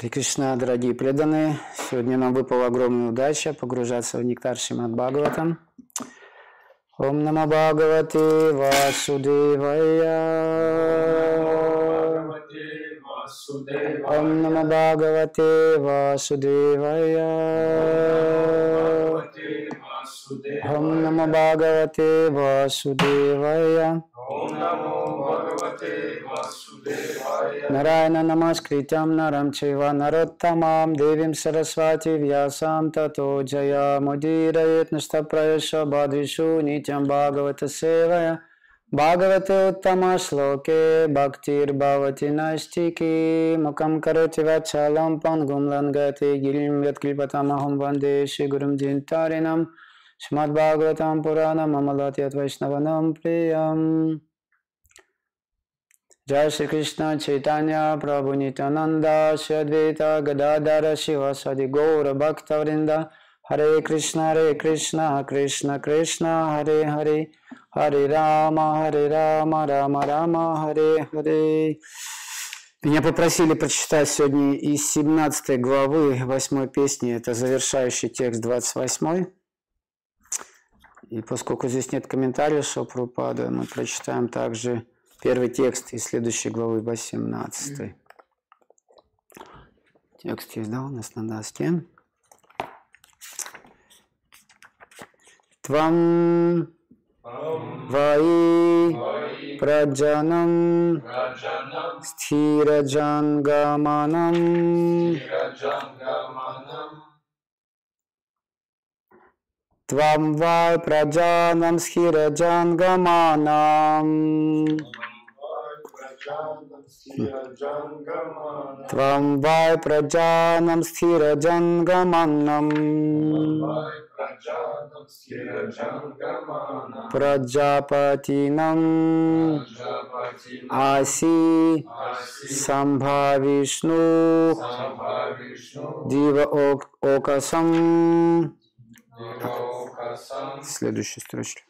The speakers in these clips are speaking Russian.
Харе Кришна, дорогие преданные, сегодня нам выпала огромная удача погружаться в нектар Шримад Бхагаватам. Ом Нама Бхагавати Васудевая. Ом Нама Бхагавати Васудевая. Ом Нама Бхагавати Васудевая. Нарайна Намаскритям नारायण नमस्कृत नरम चैव नरोत्तम देवी सरस्वती व्यासां ततो जयामुदीरयेत् निष्ठप्रयश बाधिषु नित्यं भागवत भागवते उत्तमश्लोके भक्तिर्भवति नैष्टिकी मुखं करोति वच्छलं पङ्गुं लङ्गति गिरिं यत्कृपतमहं वंदे श्रीगुरुं जिन्तारिणं। श्रीमद्भागवतं पुराणममलति यद्वैष्णवनं प्रियम्। Shri Krishna Chaitanya Prabhu Nityananda Shri Advaita Gadadara Shiva Sadi Gaura Bhakta Vrinda Hare Krishna Hare Krishna Krishna Krishna Hare Hare Hare Rama Hare Rama Rama Rama Hare Hare Меня попросили прочитать сегодня из 17 главы 8 песни, это завершающий текст 28. И поскольку здесь нет комментариев Шопрупада, мы прочитаем также Первый текст из следующей главы 18. Текст есть, да, у нас на доске. Твам Ваи Праджанам Стхираджангаманам Твам Вай Праджанам Схираджангаманам Твам вай праджанам стхираджангаmanam Праджапатинам. Аси Самбхавишну. Дива Окасам. Следующая строчка.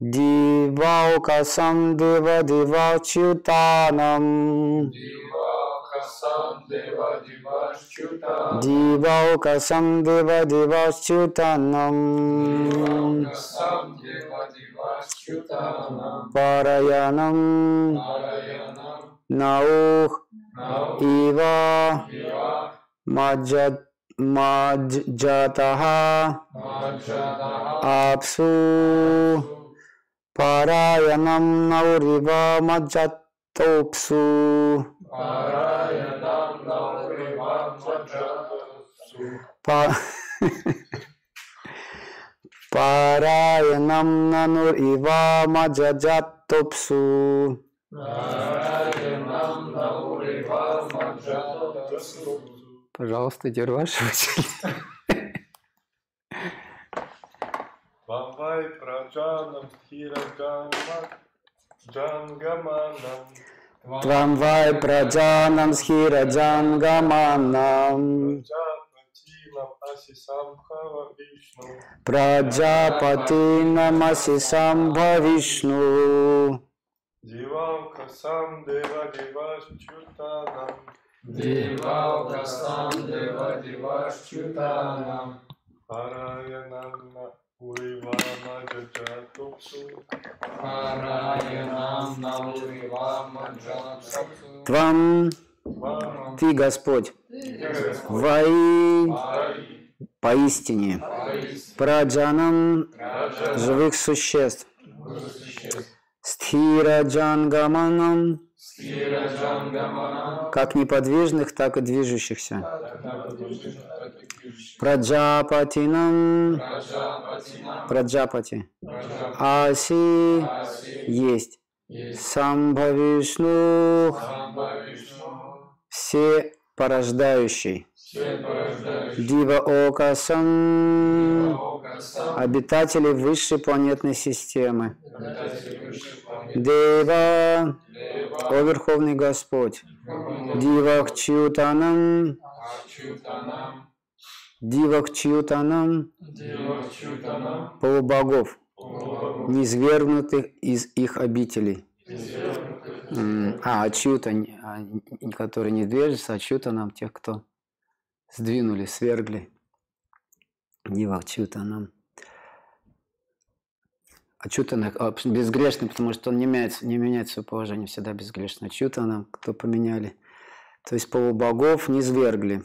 Дивактютанам. Диваукасам Дева Девачютанам Диваукасам Дева Девачютанам Параянам Наух Ива Маджат Маджатаха Апсу Параянам Наурива Маджатопсу Параянам Нанур Ива Маджаджатопсу Пожалуйста, Дерваш, Вамвай праджанам стхира джангаманам. Твамвай праджанам схира джангаманам. Праджапатинам аси самбхава вишну. Праджапатинам аси самбхавишну Дивам касам дева девашчутанам. Девалкасам Дева Девашчутанам Параянам на Твам, Вам Ты, Господь, Ваи, поистине, Праджанам, живых существ, Стхира Джангаманам, Стираджангаманам. Как неподвижных, так и движущихся, Праджапатинам Праджапати, Аси, есть, Самбхавишну, все порождающий, Дива Окасам, Окаса, обитатели высшей планетной системы. Дева, о Верховный Господь. Дивах Чьютанам, Дева Чутанам, полубогов, Полубогов, низвергнутых из их обителей. А, Ачюта, а, не- которые не движутся, Ачюта нам тех, кто сдвинули, свергли. Дивах Чьютанам. Ачутана а, безгрешный, потому что он не меняет, не меняет свое положение, всегда безгрешный. Ачутана, кто поменяли. То есть полубогов не свергли.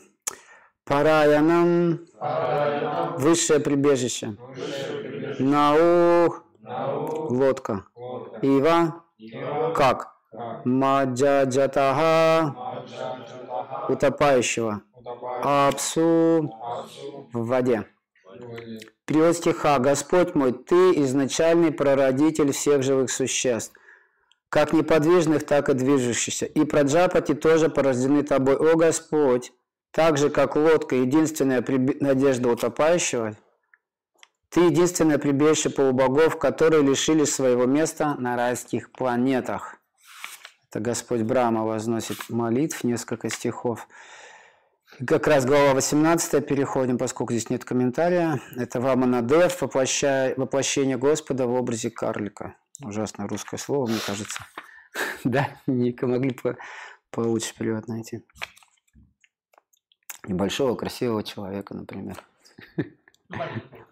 Параянам, Параянам, высшее прибежище. высшее прибежище, Наух, Наук, лодка. Лодка, Ива, Ива, как? как Маджаджатаха, утопающего. Апсу, Асу, в воде. воде. Перевод стиха. Господь мой, Ты изначальный прародитель всех живых существ, как неподвижных, так и движущихся. И праджапати тоже порождены Тобой, о Господь. Так же, как лодка, единственная надежда утопающего, Ты единственное прибежище полубогов, которые лишились своего места на райских планетах. Это Господь Брама возносит молитв, несколько стихов. И как раз глава 18 переходим, поскольку здесь нет комментария. Это Ваманадев, воплощение Господа в образе карлика. Ужасное русское слово, мне кажется. Да, не могли получше перевод найти. Небольшого красивого человека, например.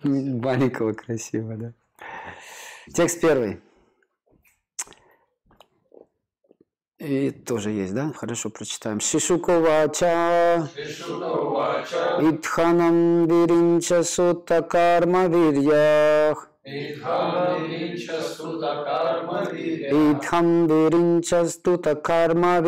Маленького красивого, да. Текст первый. И тоже есть, да? Хорошо, прочитаем. Шишуковача Шишутавача, Итханам виринча сутта карма вирьях Идхам Виринча Сута Карма Виря, Итхам виринча стута карма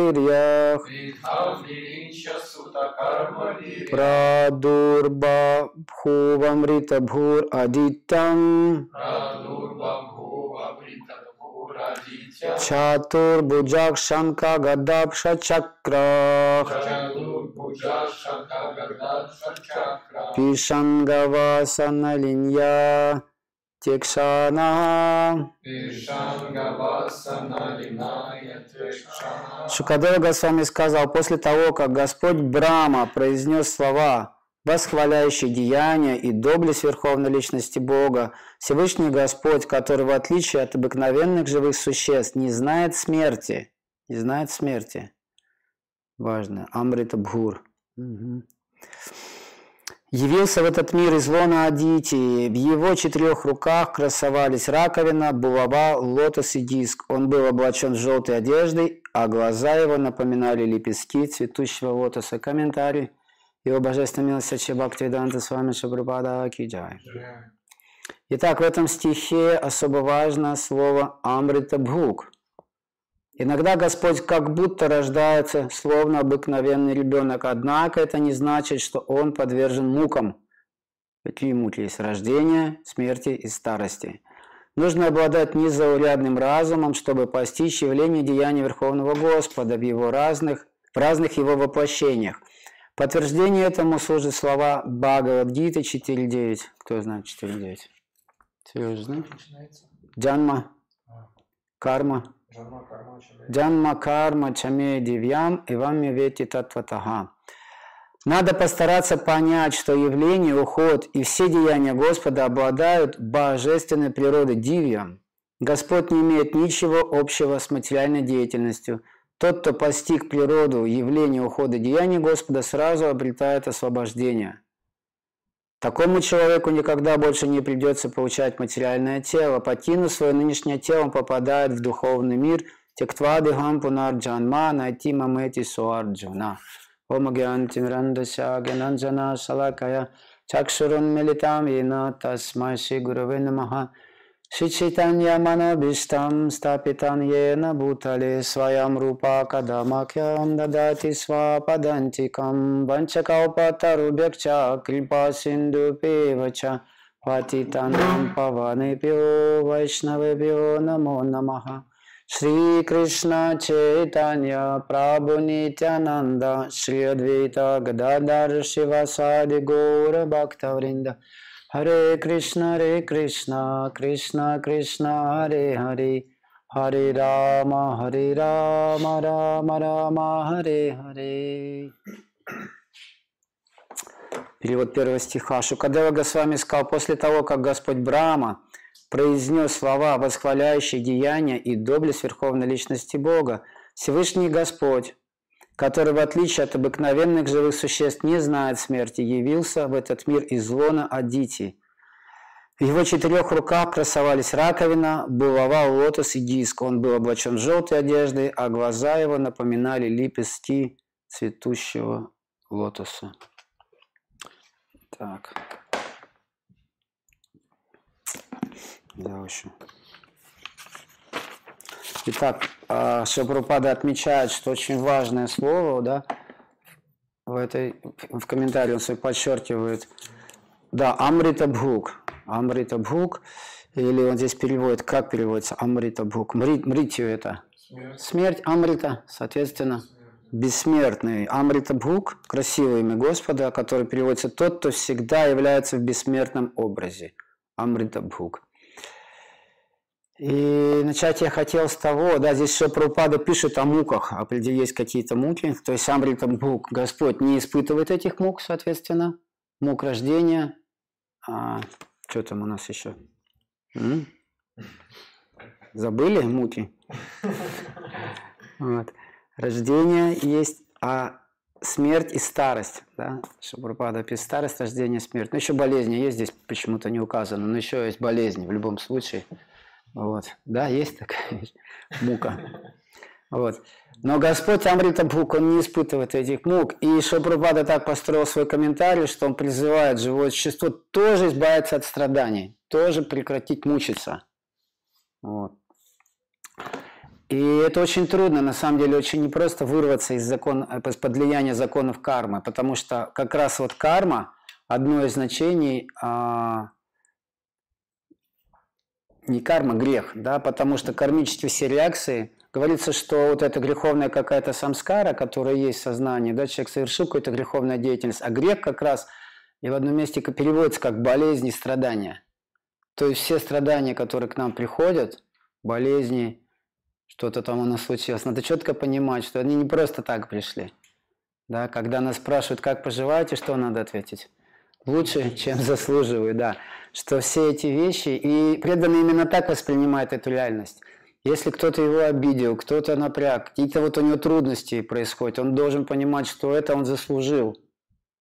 Текшана, Шукадева Госвами сказал, после того, как Господь Брама произнес слова, восхваляющие деяния и доблесть Верховной Личности Бога, Всевышний Господь, который в отличие от обыкновенных живых существ не знает смерти, не знает смерти, важно, Амрита Бхур, Мгм. Явился в этот мир из лона Адити. В его четырех руках красовались раковина, булава, лотос и диск. Он был облачен в желтой одеждой, а глаза его напоминали лепестки цветущего лотоса. Комментарий. Его божественная милость Чебактивиданта с вами Шабрупада Киджай. Итак, в этом стихе особо важно слово Амрита Бхук. Иногда Господь как будто рождается, словно обыкновенный ребенок, однако это не значит, что он подвержен мукам. Какие муки есть? Рождение, смерти и старости. Нужно обладать незаурядным разумом, чтобы постичь явление деяния Верховного Господа в его разных, в разных его воплощениях. Подтверждение этому служат слова Бхагавадгиты 4.9. Кто знает 4.9? Сережа, знаешь? Начинается. Джанма, карма, Джанма Карма Чаме. Дивьям и вами вети татватага. Надо постараться понять, что явление, уход и все деяния Господа обладают божественной природой дивьям. Господь не имеет ничего общего с материальной деятельностью. Тот, кто постиг природу явления, ухода деяний Господа, сразу обретает освобождение. Такому человеку никогда больше не придется получать материальное тело. Покинув свое нынешнее тело, он попадает в духовный мир. Тектвады гампунар джанма найти мамети суарджуна. Ом гьянтимрандася гянанджана шалакая чакшурун милитам ина тасмай ши гураве Shri Chaitanya Manabhishtam Stapitam Yena Bhutale Swayam Rupa Kadamakyam Dadati Swapadantikam Vanchakaupatarubyakcha Kripa Sindhu Pevacha Patitanam Pavanebhyo Vaishnavebhyo Namo Namaha Shri Krishna Chaitanya Prabhu Nityananda Shri Advaita Gadadhar Shivasadi Gaura Bhaktavrinda Vrinda Харе Кришна Харе Кришна Кришна Кришна Харе Харе Харе Рама Харе Рама Рама Рама Харе Харе Перевод первого стиха. Шукадева Госвами сказал, после того, как Господь Брама произнес слова, восхваляющие деяния и доблесть Верховной Личности Бога, Всевышний Господь, который, в отличие от обыкновенных живых существ, не знает смерти, явился в этот мир из лона Адити. В его четырех руках красовались раковина, булава, лотос и диск. Он был облачен желтой одеждой, а глаза его напоминали лепестки цветущего лотоса. Так. Взял еще. Итак, а, Шапрупада отмечает, что очень важное слово, да, в этой, в комментарии он свой подчеркивает, да, Амрита Бхук, Амрита Бхук, или он здесь переводит, как переводится Амрита Бхук, Мри, Мритью это, Смерть. смерть Амрита, соответственно, бессмертный. Амрита Бхук, красивое имя Господа, который переводится тот, кто всегда является в бессмертном образе. Амрита Бхук. И начать я хотел с того, да, здесь Шапрупада пишет о муках, а есть какие-то муки, то есть Амрита Бхук, Господь не испытывает этих мук, соответственно, мук рождения, а, что там у нас еще? М? Забыли муки? Вот. Рождение есть, а смерть и старость, да, Шапрупада пишет старость, рождение, смерть. Ну, еще болезни есть здесь, почему-то не указано, но еще есть болезни в любом случае. Вот. Да, есть такая вещь. Мука. Вот. Но Господь Амрита Бхук, он не испытывает этих мук. И Шапрупада так построил свой комментарий, что он призывает живое существо тоже избавиться от страданий, тоже прекратить мучиться. Вот. И это очень трудно, на самом деле, очень непросто вырваться из закон, из-под влияния законов кармы, потому что как раз вот карма, одно из значений а, не карма, грех, да, потому что кармические все реакции, говорится, что вот эта греховная какая-то самскара, которая есть в сознании, да, человек совершил какую-то греховную деятельность, а грех как раз и в одном месте переводится как болезни, страдания. То есть все страдания, которые к нам приходят, болезни, что-то там у нас случилось, надо четко понимать, что они не просто так пришли. Да, когда нас спрашивают, как поживаете, что надо ответить? Лучше, чем заслуживаю, да что все эти вещи, и преданный именно так воспринимает эту реальность. Если кто-то его обидел, кто-то напряг, какие-то вот у него трудности происходят, он должен понимать, что это он заслужил.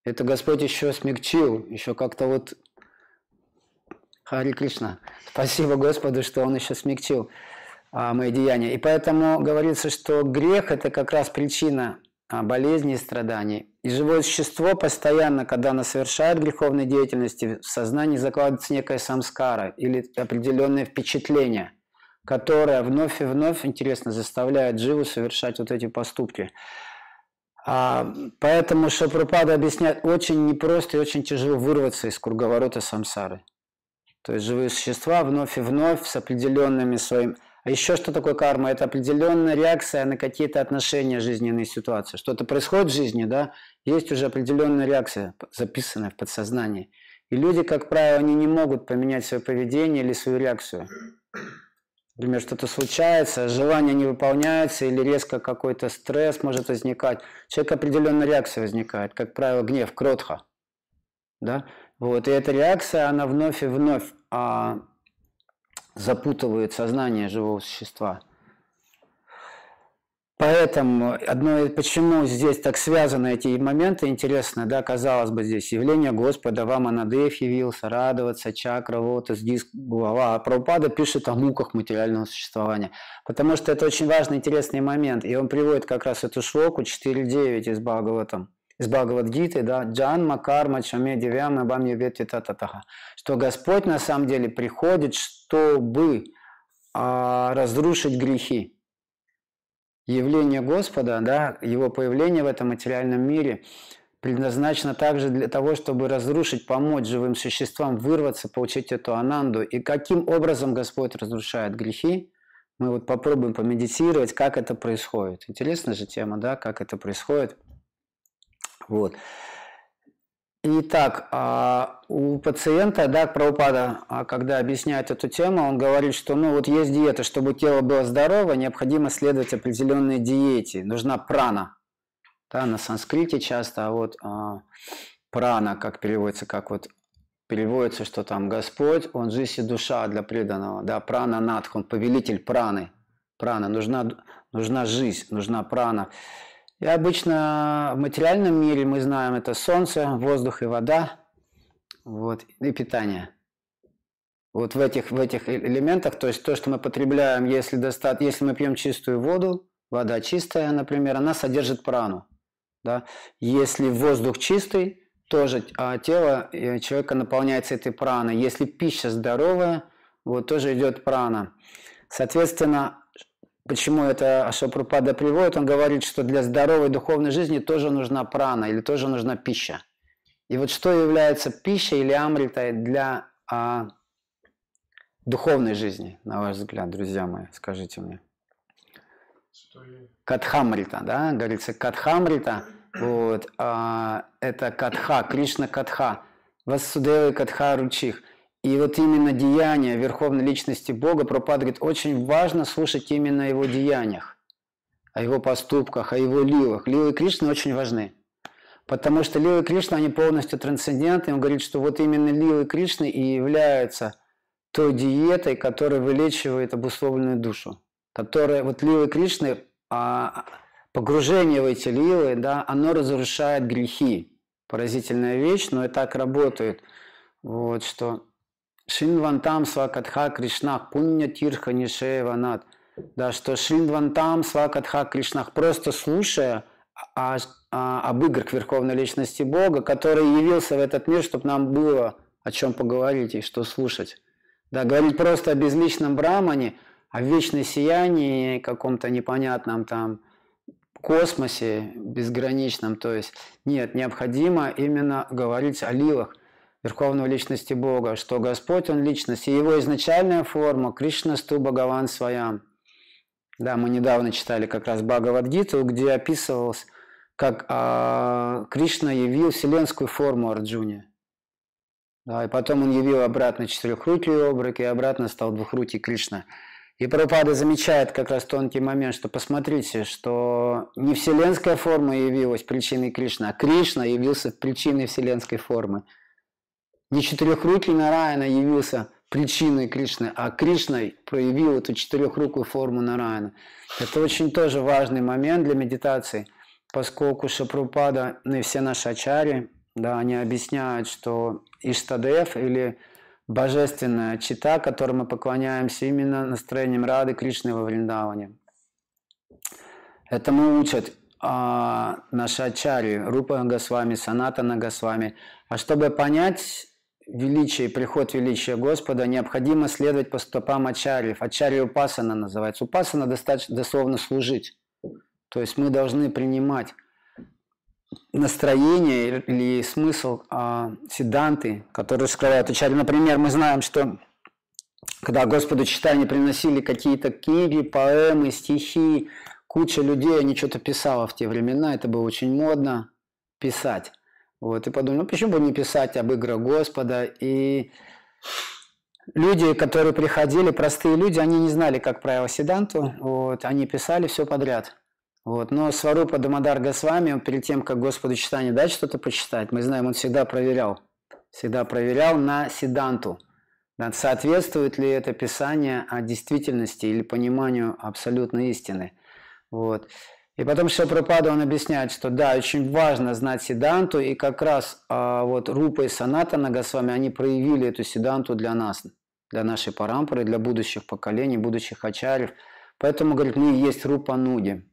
Это Господь еще смягчил, еще как-то вот Хари Кришна. Спасибо Господу, что Он еще смягчил а, мои деяния. И поэтому говорится, что грех – это как раз причина болезней и страданий. И живое существо постоянно, когда оно совершает греховные деятельности, в сознании закладывается некая самскара или определенное впечатление, которое вновь и вновь, интересно, заставляет живу совершать вот эти поступки. А, поэтому Шапрупада объясняет, очень непросто и очень тяжело вырваться из круговорота самсары. То есть живые существа вновь и вновь с определенными своими а еще что такое карма? Это определенная реакция на какие-то отношения, жизненные ситуации. Что-то происходит в жизни, да, есть уже определенная реакция, записанная в подсознании. И люди, как правило, они не могут поменять свое поведение или свою реакцию. Например, что-то случается, желание не выполняется или резко какой-то стресс может возникать. Человек определенная реакция возникает, как правило, гнев, кротха. Да? Вот, и эта реакция, она вновь и вновь а, запутывает сознание живого существа. Поэтому одно, почему здесь так связаны эти моменты, интересно, да, казалось бы, здесь явление Господа, вам Анадев явился, радоваться, чакра, лотос, диск, голова. А Прабхупада пишет о муках материального существования. Потому что это очень важный, интересный момент. И он приводит как раз эту шлоку 4.9 из Бхагаватам из Бхагавадгиты, да, Джанма, Карма, Чаме, Девяма, Бам, Ювети, Тататаха, что Господь на самом деле приходит, чтобы а, разрушить грехи. Явление Господа, да, Его появление в этом материальном мире предназначено также для того, чтобы разрушить, помочь живым существам вырваться, получить эту ананду. И каким образом Господь разрушает грехи? Мы вот попробуем помедитировать, как это происходит. Интересная же тема, да, как это происходит. Вот. Итак, а, у пациента, да, Прабхупада, а, когда объясняет эту тему, он говорит, что ну вот есть диета, чтобы тело было здорово, необходимо следовать определенной диете. Нужна прана. Да, на санскрите часто, а вот а, прана, как переводится, как вот переводится, что там Господь, Он жизнь и душа для преданного. Да, прана надх, Он повелитель праны. Прана, нужна, нужна жизнь, нужна прана. И обычно в материальном мире мы знаем это солнце, воздух и вода, вот, и питание. Вот в этих, в этих элементах, то есть то, что мы потребляем, если, достат, если мы пьем чистую воду, вода чистая, например, она содержит прану. Да? Если воздух чистый, тоже а тело э, человека наполняется этой праной. Если пища здоровая, вот тоже идет прана. Соответственно, Почему это Ашапрупада приводит? Он говорит, что для здоровой духовной жизни тоже нужна прана или тоже нужна пища. И вот что является пищей или амритой для а, духовной жизни, на ваш взгляд, друзья мои, скажите мне? Катхамрита, да, говорится Катхамрита, вот, а, это Катха, Кришна Катха, Васудева Катха Ручих – и вот именно деяния Верховной Личности Бога, Пропад говорит, очень важно слушать именно о его деяниях, о его поступках, о его лилах. Лилы Кришны очень важны. Потому что лилы Кришны, они полностью трансцендентны. Он говорит, что вот именно лилы Кришны и являются той диетой, которая вылечивает обусловленную душу. Которая, вот лилы Кришны, а, погружение в эти лилы, да, оно разрушает грехи. Поразительная вещь, но и так работает. Вот что Шинвантам свакатха Кришнах, пунья тирха нишеванат. Да, что Шинвантам свакатха Кришнах, просто слушая о, о, об играх Верховной Личности Бога, который явился в этот мир, чтобы нам было о чем поговорить и что слушать. Да, говорить просто о безличном брамане, о вечной сиянии, каком-то непонятном там космосе безграничном. То есть нет, необходимо именно говорить о лилах – Верховной Личности Бога, что Господь, Он Личность, и Его изначальная форма – Кришна Сту Бхагаван Своям. Да, мы недавно читали как раз Бхагавадгиту, где описывалось, как а, Кришна явил вселенскую форму Арджуне. Да, и потом он явил обратно четырехрукий обрак, и обратно стал двухрукий Кришна. И Прабхупада замечает как раз тонкий момент, что посмотрите, что не вселенская форма явилась причиной Кришны, а Кришна явился причиной вселенской формы. Не четырехрукий Нараяна явился причиной Кришны, а Кришна проявил эту четырехрукую форму Нараяна. Это очень тоже важный момент для медитации, поскольку Шапрупада ну и все наши ачари, да, они объясняют, что Иштадев или божественная чита, которой мы поклоняемся именно настроением Рады Кришны во Вриндаване. Этому учат а, наши ачари, Рупа Госвами, Санатана Госвами. А чтобы понять величие, приход величия Господа, необходимо следовать по стопам ачарьев. Ачарья Упасана называется. Упасана достаточно дословно служить. То есть мы должны принимать настроение или смысл а, седанты, которые скрывают ачарьи. Например, мы знаем, что когда Господу читания приносили какие-то книги, поэмы, стихи, куча людей, они что-то писала в те времена, это было очень модно писать. Вот, и подумал, ну почему бы не писать об играх Господа? И люди, которые приходили, простые люди, они не знали, как правило, Седанту, вот, они писали все подряд. Вот. Но Сварупа Дамадар Госвами, он перед тем, как Господу читание дать что-то почитать, мы знаем, он всегда проверял. Всегда проверял на Седанту. Да, соответствует ли это писание о действительности или пониманию абсолютной истины. Вот. И потом Шапрапада он объясняет, что да, очень важно знать седанту, и как раз а, вот Рупа и Саната Нагасвами, они проявили эту седанту для нас, для нашей парампоры, для будущих поколений, будущих ачарьев. Поэтому, говорит, мы и есть Рупа Нуди.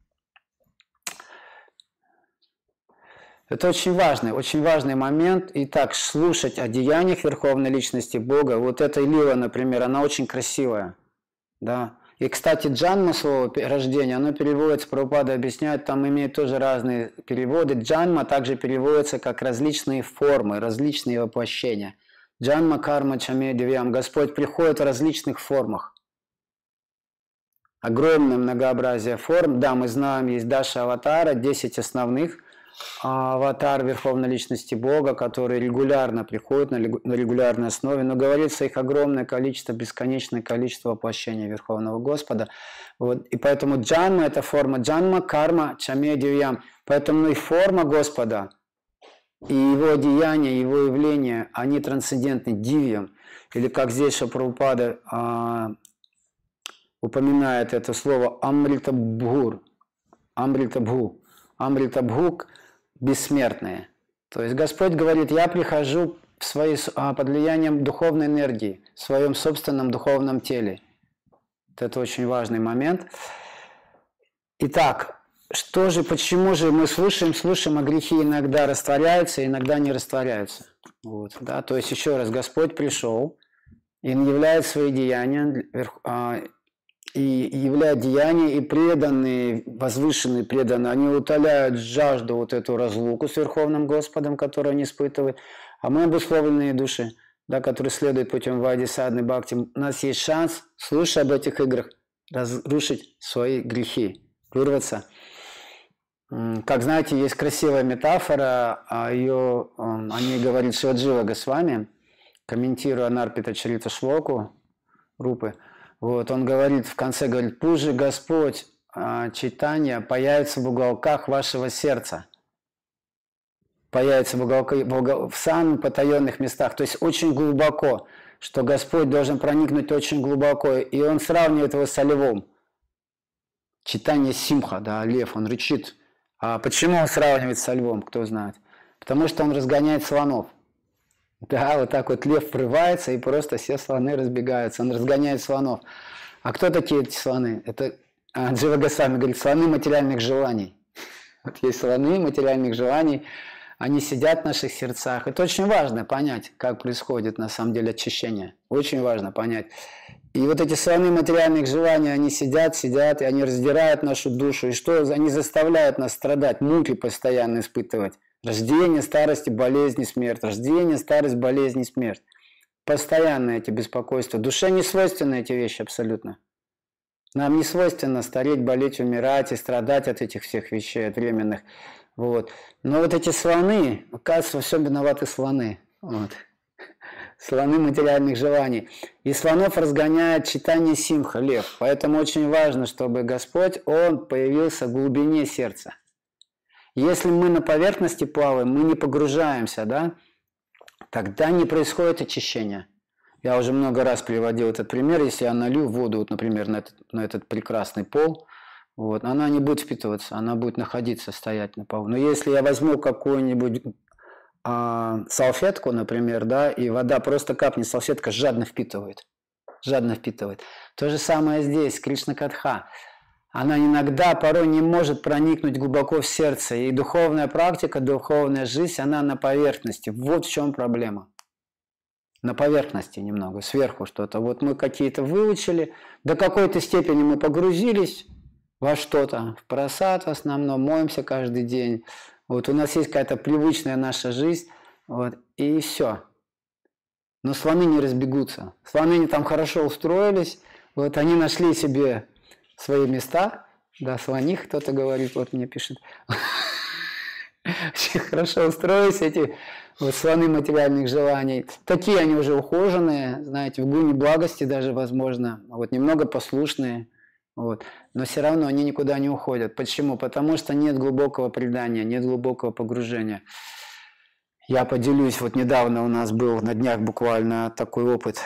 Это очень важный, очень важный момент. Итак, слушать о деяниях Верховной Личности Бога. Вот эта лила, например, она очень красивая. Да? И, кстати, джанма слово рождение, оно переводится, Прабхупада объясняет, там имеет тоже разные переводы. Джанма также переводится как различные формы, различные воплощения. Джанма карма чаме девьям. Господь приходит в различных формах. огромное многообразие форм. Да, мы знаем, есть Даша Аватара, 10 основных аватар Верховной Личности Бога, которые регулярно приходят на регулярной основе, но говорится их огромное количество, бесконечное количество воплощений Верховного Господа. Вот. И поэтому джанма – это форма джанма, карма, чаме, дивьям. Поэтому и форма Господа, и его деяния, его явления, они трансцендентны дивьям. Или как здесь Шапрупада а, упоминает это слово Амритабхур. Амритабху. Амритабхук – бессмертные. То есть Господь говорит, я прихожу в свои, а, под влиянием духовной энергии, в своем собственном духовном теле. Это очень важный момент. Итак, что же, почему же мы слушаем, слушаем, а грехи иногда растворяются, иногда не растворяются. Вот, да? То есть, еще раз, Господь пришел, и являет свои деяния, и являют деяния, и преданные, возвышенные преданные, они утоляют жажду вот эту разлуку с Верховным Господом, которую они испытывают, а мы обусловленные души, да, которые следуют путем Вади Садны Бхакти, у нас есть шанс, слушая об этих играх, разрушить свои грехи, вырваться. Как знаете, есть красивая метафора, а ее, о ней говорит Шиваджива Госвами, комментируя Нарпита Чарита Шлоку, Рупы – вот, он говорит, в конце говорит, же Господь а, читания появится в уголках вашего сердца. Появится в, уголка, в, угол, в самых потаенных местах, то есть очень глубоко, что Господь должен проникнуть очень глубоко. И он сравнивает его с львом. Читание Симха, да, лев, он рычит. А почему он сравнивает со львом, кто знает? Потому что он разгоняет слонов – да, вот так вот лев врывается, и просто все слоны разбегаются. Он разгоняет слонов. А кто такие эти слоны? Это а, Джива Госвами говорит, слоны материальных желаний. Вот есть слоны материальных желаний, они сидят в наших сердцах. Это очень важно понять, как происходит на самом деле очищение. Очень важно понять. И вот эти слоны материальных желаний, они сидят, сидят, и они раздирают нашу душу. И что? Они заставляют нас страдать, муки постоянно испытывать. Рождение, старость, болезни, смерть. Рождение, старость, болезни, смерть. Постоянно эти беспокойства. Душе не свойственны эти вещи абсолютно. Нам не свойственно стареть, болеть, умирать и страдать от этих всех вещей, от временных. Вот. Но вот эти слоны, оказывается, во всем виноваты слоны. Вот. Слоны материальных желаний. И слонов разгоняет читание симха, лев. Поэтому очень важно, чтобы Господь, Он появился в глубине сердца. Если мы на поверхности плаваем, мы не погружаемся, да, тогда не происходит очищение. Я уже много раз приводил этот пример. Если я налью воду, вот, например, на этот, на этот прекрасный пол, вот, она не будет впитываться, она будет находиться, стоять на полу. Но если я возьму какую-нибудь а, салфетку, например, да, и вода просто капнет, салфетка жадно впитывает. Жадно впитывает. То же самое здесь, Кришна Катха она иногда порой не может проникнуть глубоко в сердце. И духовная практика, духовная жизнь, она на поверхности. Вот в чем проблема. На поверхности немного, сверху что-то. Вот мы какие-то выучили, до какой-то степени мы погрузились во что-то, в просад в основном, моемся каждый день. Вот у нас есть какая-то привычная наша жизнь, вот, и все. Но слоны не разбегутся. Слоны там хорошо устроились, вот они нашли себе свои места, да, слоних кто-то говорит, вот мне пишет. Очень хорошо устроились эти вот слоны материальных желаний. Такие они уже ухоженные, знаете, в гуне благости даже, возможно, вот немного послушные. Вот. Но все равно они никуда не уходят. Почему? Потому что нет глубокого предания, нет глубокого погружения. Я поделюсь, вот недавно у нас был на днях буквально такой опыт.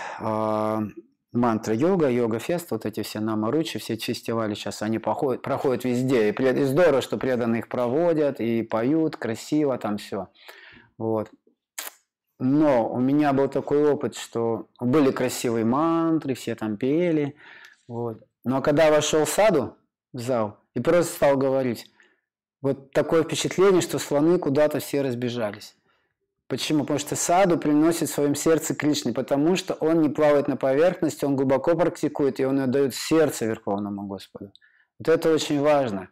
Мантра йога, йога-фест, вот эти все намаручи, все эти фестивали сейчас, они проходят, проходят везде. И здорово, что преданные их проводят и поют красиво, там все. Вот. Но у меня был такой опыт, что были красивые мантры, все там пели. Вот. Но когда вошел в саду, в зал, и просто стал говорить, вот такое впечатление, что слоны куда-то все разбежались. Почему? Потому что саду приносит в своем сердце Кришны, потому что он не плавает на поверхности, он глубоко практикует, и он отдает сердце Верховному Господу. Вот это очень важно.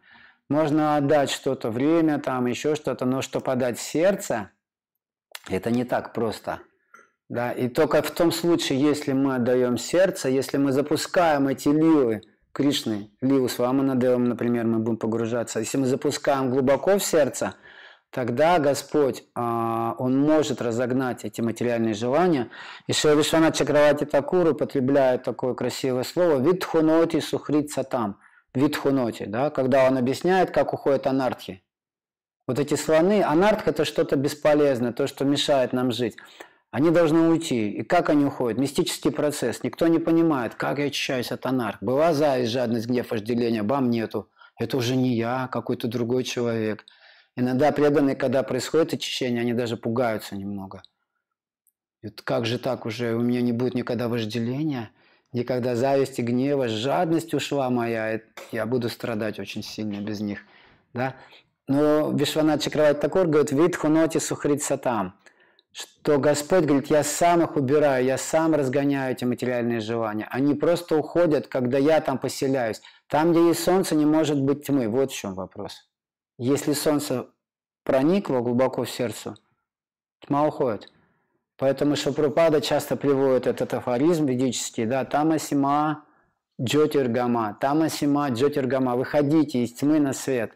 Можно отдать что-то, время, там еще что-то, но что подать сердце, это не так просто. Да? И только в том случае, если мы отдаем сердце, если мы запускаем эти лилы Кришны, Ливу с Ваманадевом, например, мы будем погружаться. Если мы запускаем глубоко в сердце, тогда Господь, а, Он может разогнать эти материальные желания. И Шевишвана Чакравати Такур употребляет такое красивое слово «витхуноти сухрит сатам». Витхуноти, да, когда он объясняет, как уходят анархи. Вот эти слоны, анарх – это что-то бесполезное, то, что мешает нам жить. Они должны уйти. И как они уходят? Мистический процесс. Никто не понимает, как я очищаюсь от анарх. Была зависть, жадность, гнев, вожделение, бам, нету. Это уже не я, какой-то другой человек. Иногда преданные, когда происходит очищение, они даже пугаются немного. Вот как же так уже? У меня не будет никогда вожделения, никогда зависти, гнева, жадность ушла моя. Я буду страдать очень сильно без них. Да? Но Вишванат Чакрават Такур говорит, вид хуноти сухрит сатам, что Господь говорит, я сам их убираю, я сам разгоняю эти материальные желания. Они просто уходят, когда я там поселяюсь. Там, где есть солнце, не может быть тьмы. Вот в чем вопрос. Если солнце проникло глубоко в сердце, тьма уходит. Поэтому Шапрупада часто приводит этот афоризм ведический, да, тамасима джотиргама, тамасима джотиргама, выходите из тьмы на свет.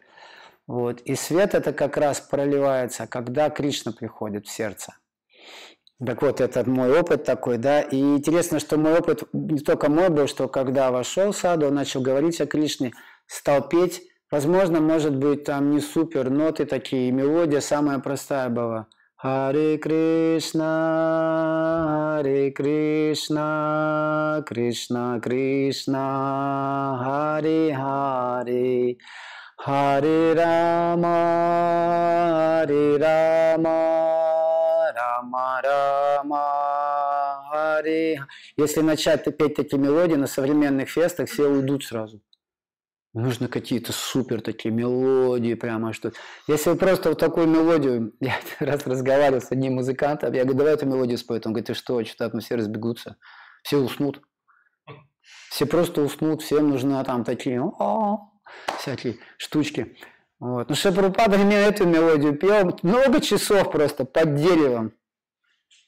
Вот. И свет это как раз проливается, когда Кришна приходит в сердце. Так вот, это мой опыт такой, да. И интересно, что мой опыт не только мой был, что когда вошел в саду, он начал говорить о Кришне, стал петь, Возможно, может быть, там не супер ноты такие, мелодия самая простая была. Харе Кришна, Харе Кришна, Кришна Кришна, Харе Харе, Харе Рама, Харе Рама, Рама Рама, Харе. Если начать петь такие мелодии на современных фестах, все уйдут сразу. Нужно какие-то супер такие мелодии, прямо что. Если вы просто вот такую мелодию, я раз разговаривал с одним музыкантом, я говорю, давай эту мелодию спой. Он говорит, ты что, что-то там все разбегутся, все уснут. Все просто уснут, всем нужны там такие всякие штучки. Вот. Ну, Шапрупада именно эту мелодию пел много часов просто под деревом.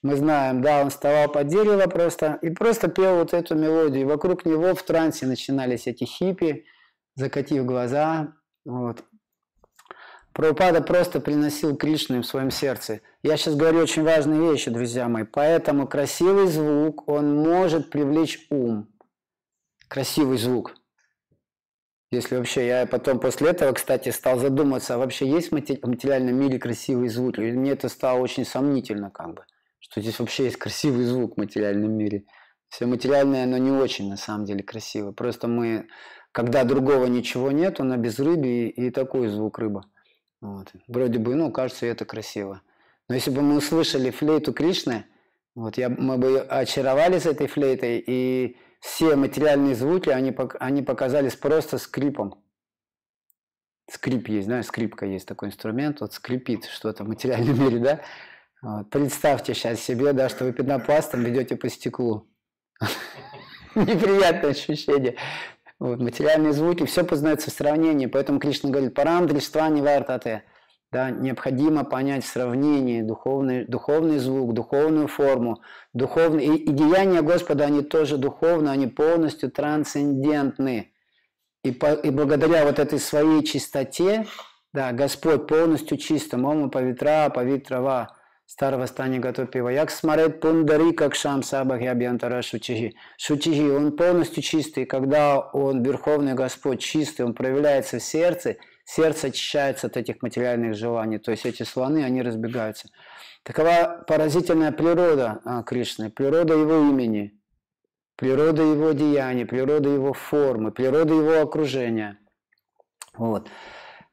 Мы знаем, да, он вставал под дерево просто и просто пел вот эту мелодию. Вокруг него в трансе начинались эти хиппи, закатив глаза. Вот. Прабхупада просто приносил Кришну в своем сердце. Я сейчас говорю очень важные вещи, друзья мои. Поэтому красивый звук, он может привлечь ум. Красивый звук. Если вообще, я потом после этого, кстати, стал задумываться, а вообще есть в материальном мире красивый звук? И мне это стало очень сомнительно, как бы, что здесь вообще есть красивый звук в материальном мире. Все материальное, оно не очень, на самом деле, красиво. Просто мы когда другого ничего нет, рыбы и, и такой звук рыба. Вот. Вроде бы, ну, кажется, это красиво. Но если бы мы услышали флейту Кришны, вот, я, мы бы очаровались этой флейтой, и все материальные звуки, они, они показались просто скрипом. Скрип есть, знаешь, скрипка есть такой инструмент, вот скрипит что-то в материальном мире, да? Вот. Представьте сейчас себе, да, что вы пенопластом ведете по стеклу. Неприятное ощущение. Вот, материальные звуки, все познается в сравнении. Поэтому Кришна говорит, парам дриства не вартате. Да, необходимо понять в сравнении духовный, духовный звук, духовную форму, духовный, и, и деяния Господа, они тоже духовны, они полностью трансцендентны. И, по, и благодаря вот этой своей чистоте, да, Господь полностью чистым, Ома Павитра, Павитрава, старого стани Гатопива. Як смарет пундари, как шам сабах ябьянтара шучихи. Шучихи, он полностью чистый. Когда он, Верховный Господь, чистый, он проявляется в сердце, сердце очищается от этих материальных желаний. То есть эти слоны, они разбегаются. Такова поразительная природа а, Кришны, природа его имени, природа его деяний, природа его формы, природа его окружения. Вот.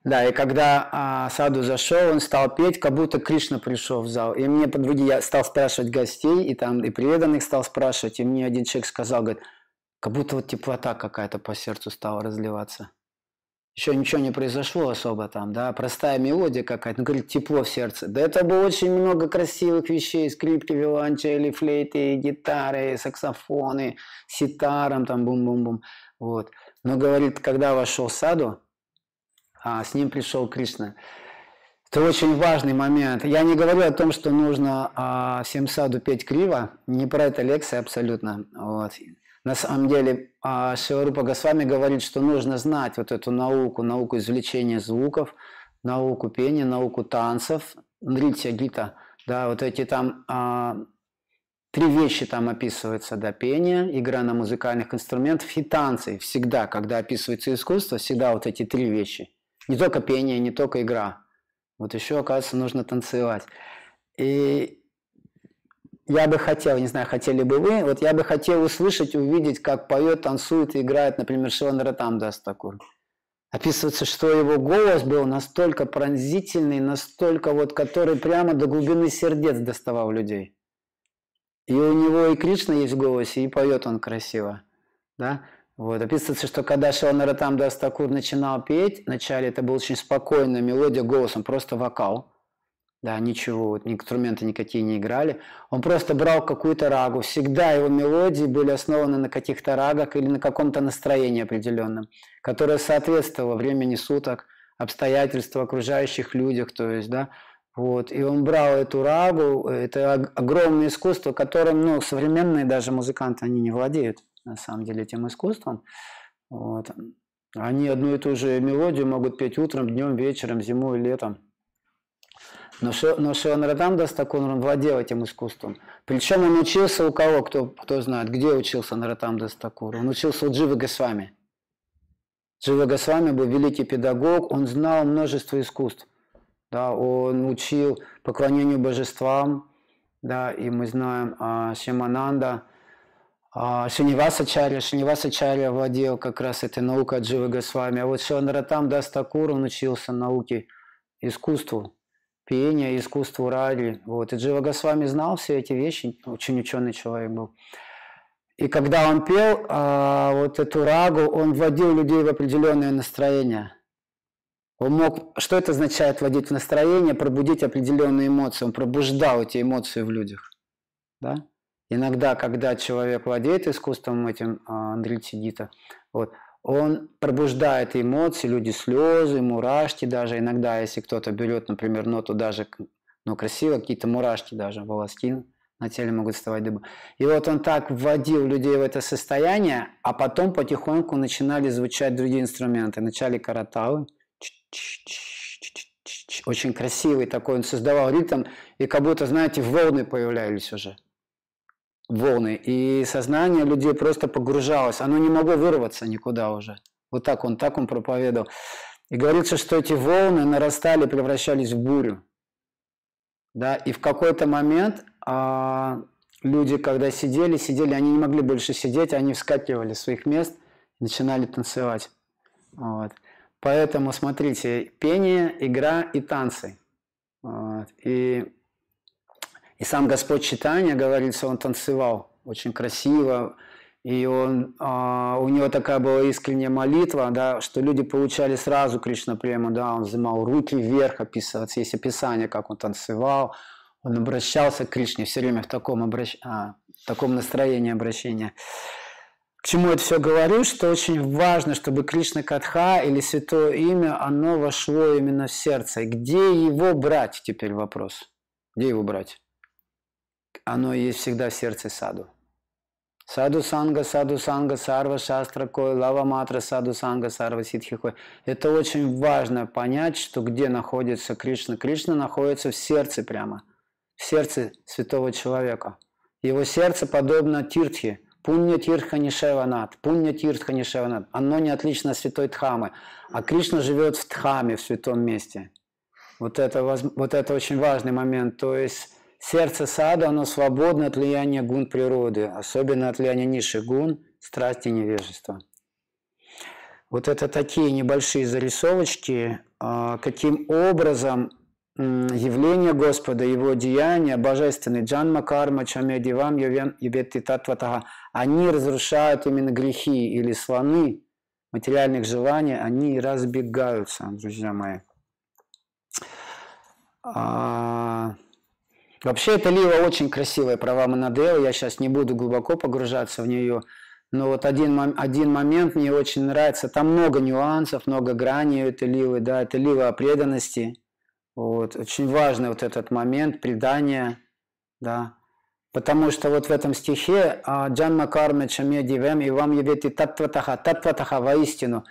Да, и когда а, Саду зашел, он стал петь, как будто Кришна пришел в зал. И мне по другие, я стал спрашивать гостей, и там и преданных стал спрашивать, и мне один человек сказал, говорит, как будто вот теплота какая-то по сердцу стала разливаться. Еще ничего не произошло особо там, да, простая мелодия какая-то, ну, говорит, тепло в сердце. Да это было очень много красивых вещей, скрипки, виолончели, флейты, гитары, саксофоны, ситаром там бум-бум-бум, вот. Но, говорит, когда вошел саду, а с ним пришел Кришна. Это очень важный момент. Я не говорю о том, что нужно а, всем саду петь криво, не про это лекция абсолютно. Вот. На самом деле а, Шиварупа Госвами говорит, что нужно знать вот эту науку, науку извлечения звуков, науку пения, науку танцев, нритья, гита, да, вот эти там а, три вещи там описываются, да, пение, игра на музыкальных инструментах и танцы. Всегда, когда описывается искусство, всегда вот эти три вещи. Не только пение, не только игра. Вот еще, оказывается, нужно танцевать. И я бы хотел, не знаю, хотели бы вы, вот я бы хотел услышать, увидеть, как поет, танцует и играет, например, Шиван Ратам Дастакур. Описывается, что его голос был настолько пронзительный, настолько вот, который прямо до глубины сердец доставал людей. И у него и Кришна есть в голосе, и поет он красиво. Да? Вот. Описывается, что когда Шиланаратам Дастакур начинал петь, вначале это была очень спокойная мелодия голосом, просто вокал. Да, ничего, вот, инструменты никакие не играли. Он просто брал какую-то рагу. Всегда его мелодии были основаны на каких-то рагах или на каком-то настроении определенном, которое соответствовало времени суток, обстоятельствам, окружающих людях. То есть, да, вот. И он брал эту рагу, это огромное искусство, которым ну, современные даже музыканты, они не владеют на самом деле этим искусством. Вот. Они одну и ту же мелодию могут петь утром, днем, вечером, зимой, летом. Но, Ши, но Шрила Нароттам Дас Тхакур, он владел этим искусством. Причем он учился у кого, кто, кто знает, где учился Нароттам Дас Тхакур? Он учился у Дживы Госвами. Джива Госвами был великий педагог, он знал множество искусств. Да, он учил поклонению божествам, да, и мы знаем а, Шимананда, а, Шинивасачарья, Шинивасачарья владел как раз этой наукой Дживы Госвами. А вот Шиванаратам Дастакур, он учился науке искусству, пения, искусству ради. Вот. И Джива Госвами знал все эти вещи, очень ученый человек был. И когда он пел а, вот эту рагу, он вводил людей в определенное настроение. Он мог, что это означает вводить в настроение, пробудить определенные эмоции. Он пробуждал эти эмоции в людях. Да? Иногда, когда человек владеет искусством этим, а, Андрей Сидита, вот, он пробуждает эмоции, люди слезы, мурашки даже. Иногда, если кто-то берет, например, ноту даже, ну, красиво, какие-то мурашки даже, волоски на теле могут вставать дыбы. И вот он так вводил людей в это состояние, а потом потихоньку начинали звучать другие инструменты. Вначале караталы, очень красивый такой, он создавал ритм, и как будто, знаете, волны появлялись уже – волны, и сознание людей просто погружалось, оно не могло вырваться никуда уже. Вот так он, так он проповедовал. И говорится, что эти волны нарастали, превращались в бурю. Да, и в какой-то момент а, люди, когда сидели, сидели, они не могли больше сидеть, они вскакивали с своих мест, начинали танцевать. Вот. Поэтому смотрите, пение, игра и танцы. Вот. И и сам Господь Читания, говорится, он танцевал очень красиво, и он, а, у него такая была искренняя молитва, да, что люди получали сразу Кришна прему, да, он взимал руки вверх, описывается, есть описание, как он танцевал, он обращался к Кришне все время в таком, обращ... а, в таком настроении обращения. К чему это все говорю? Что очень важно, чтобы Кришна Катха или Святое Имя, оно вошло именно в сердце. Где его брать, теперь вопрос. Где его брать? Оно есть всегда в сердце саду. Саду санга, саду санга, сарва шастра кой, лава матра, саду санга, сарва ситхи кой. Это очень важно понять, что где находится Кришна. Кришна находится в сердце прямо, в сердце святого человека. Его сердце подобно тиртхе, Пунья Тиртха Нишеванат, Пунья Тиртха Нишеванат. Оно не отлично от святой Дхамы, а Кришна живет в Дхаме, в святом месте. Вот это, вот это очень важный момент. То есть Сердце сада, оно свободно от влияния гун природы, особенно от влияния низших гун, страсти невежества. Вот это такие небольшие зарисовочки, а, каким образом явление Господа, Его деяния, божественный джанма карма чамедивам юветти татватага, они разрушают именно грехи или слоны материальных желаний, они разбегаются, друзья мои. Вообще эта лива очень красивая, права Монадео, я сейчас не буду глубоко погружаться в нее, но вот один, один момент мне очень нравится, там много нюансов, много граней у этой ливы, да, это лива о преданности, вот, очень важный вот этот момент предания, да, Потому что вот в этом стихе а, Джанма карма чаме дивем и вам явити татватаха, татватаха воистину.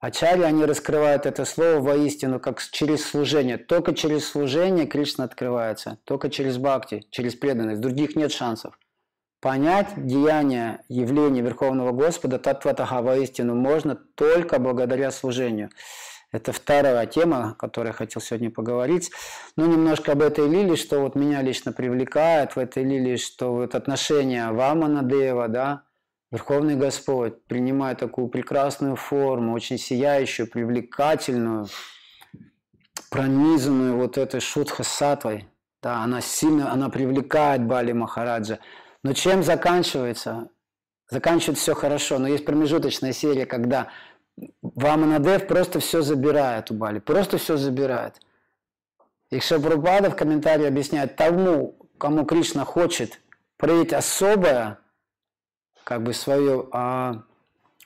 Ачарьи, они раскрывают это слово воистину, как через служение. Только через служение Кришна открывается, только через бхакти, через преданность. Других нет шансов. Понять деяния, явления Верховного Господа, татватаха воистину, можно только благодаря служению. Это вторая тема, о которой я хотел сегодня поговорить. Ну, немножко об этой лилии, что вот меня лично привлекает в этой лилии, что вот отношение Вамана Дева, да, Верховный Господь, принимая такую прекрасную форму, очень сияющую, привлекательную, пронизанную вот этой шутха сатвой, да, она сильно, она привлекает Бали Махараджа. Но чем заканчивается? Заканчивается все хорошо, но есть промежуточная серия, когда Ваманадев просто все забирает у Бали, просто все забирает. И Шапрупада в комментарии объясняет, тому, кому Кришна хочет проявить особое, как бы свою, а,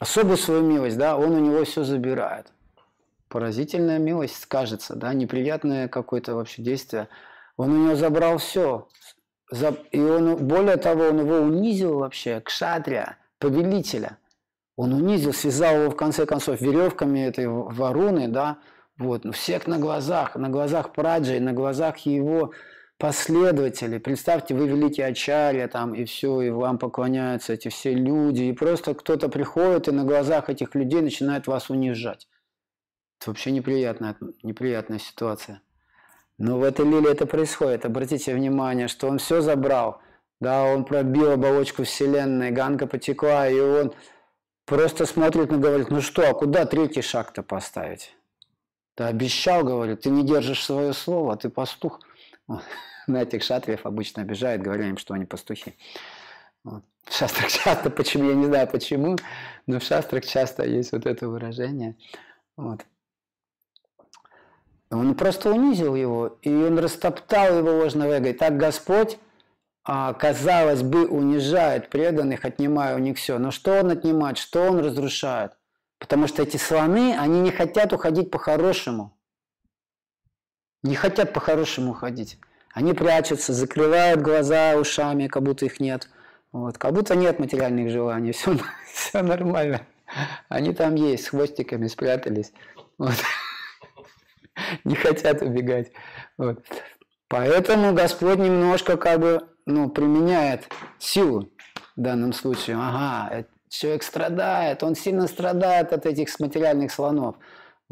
особую свою милость, да, он у него все забирает. Поразительная милость, скажется, да, неприятное какое-то вообще действие. Он у него забрал все. И он, более того, он его унизил вообще, к шатрия, повелителя – он унизил, связал его в конце концов веревками этой варуны, да, вот, ну, всех на глазах, на глазах Праджи, на глазах его последователей. Представьте, вы великий Ачарья там, и все, и вам поклоняются эти все люди, и просто кто-то приходит и на глазах этих людей начинает вас унижать. Это вообще неприятная, неприятная ситуация. Но в этой лиле это происходит. Обратите внимание, что он все забрал. Да, он пробил оболочку Вселенной, Ганга потекла, и он Просто смотрит и говорит, ну что, а куда третий шаг-то поставить? Ты обещал, говорит, ты не держишь свое слово, ты пастух. На этих шатриев обычно обижают, говоря им, что они пастухи. Вот. В шастрах часто, почему, я не знаю почему, но в шастрах часто есть вот это выражение. Вот. Он просто унизил его, и он растоптал его ложного эго. И так Господь а, казалось бы, унижает преданных, отнимая у них все. Но что он отнимает, что он разрушает? Потому что эти слоны, они не хотят уходить по-хорошему. Не хотят по-хорошему уходить. Они прячутся, закрывают глаза ушами, как будто их нет. Вот. Как будто нет материальных желаний, все, все нормально. Они там есть, с хвостиками спрятались. Вот. Не хотят убегать. Вот. Поэтому Господь немножко как бы ну, применяет силу в данном случае. Ага, человек страдает, он сильно страдает от этих материальных слонов.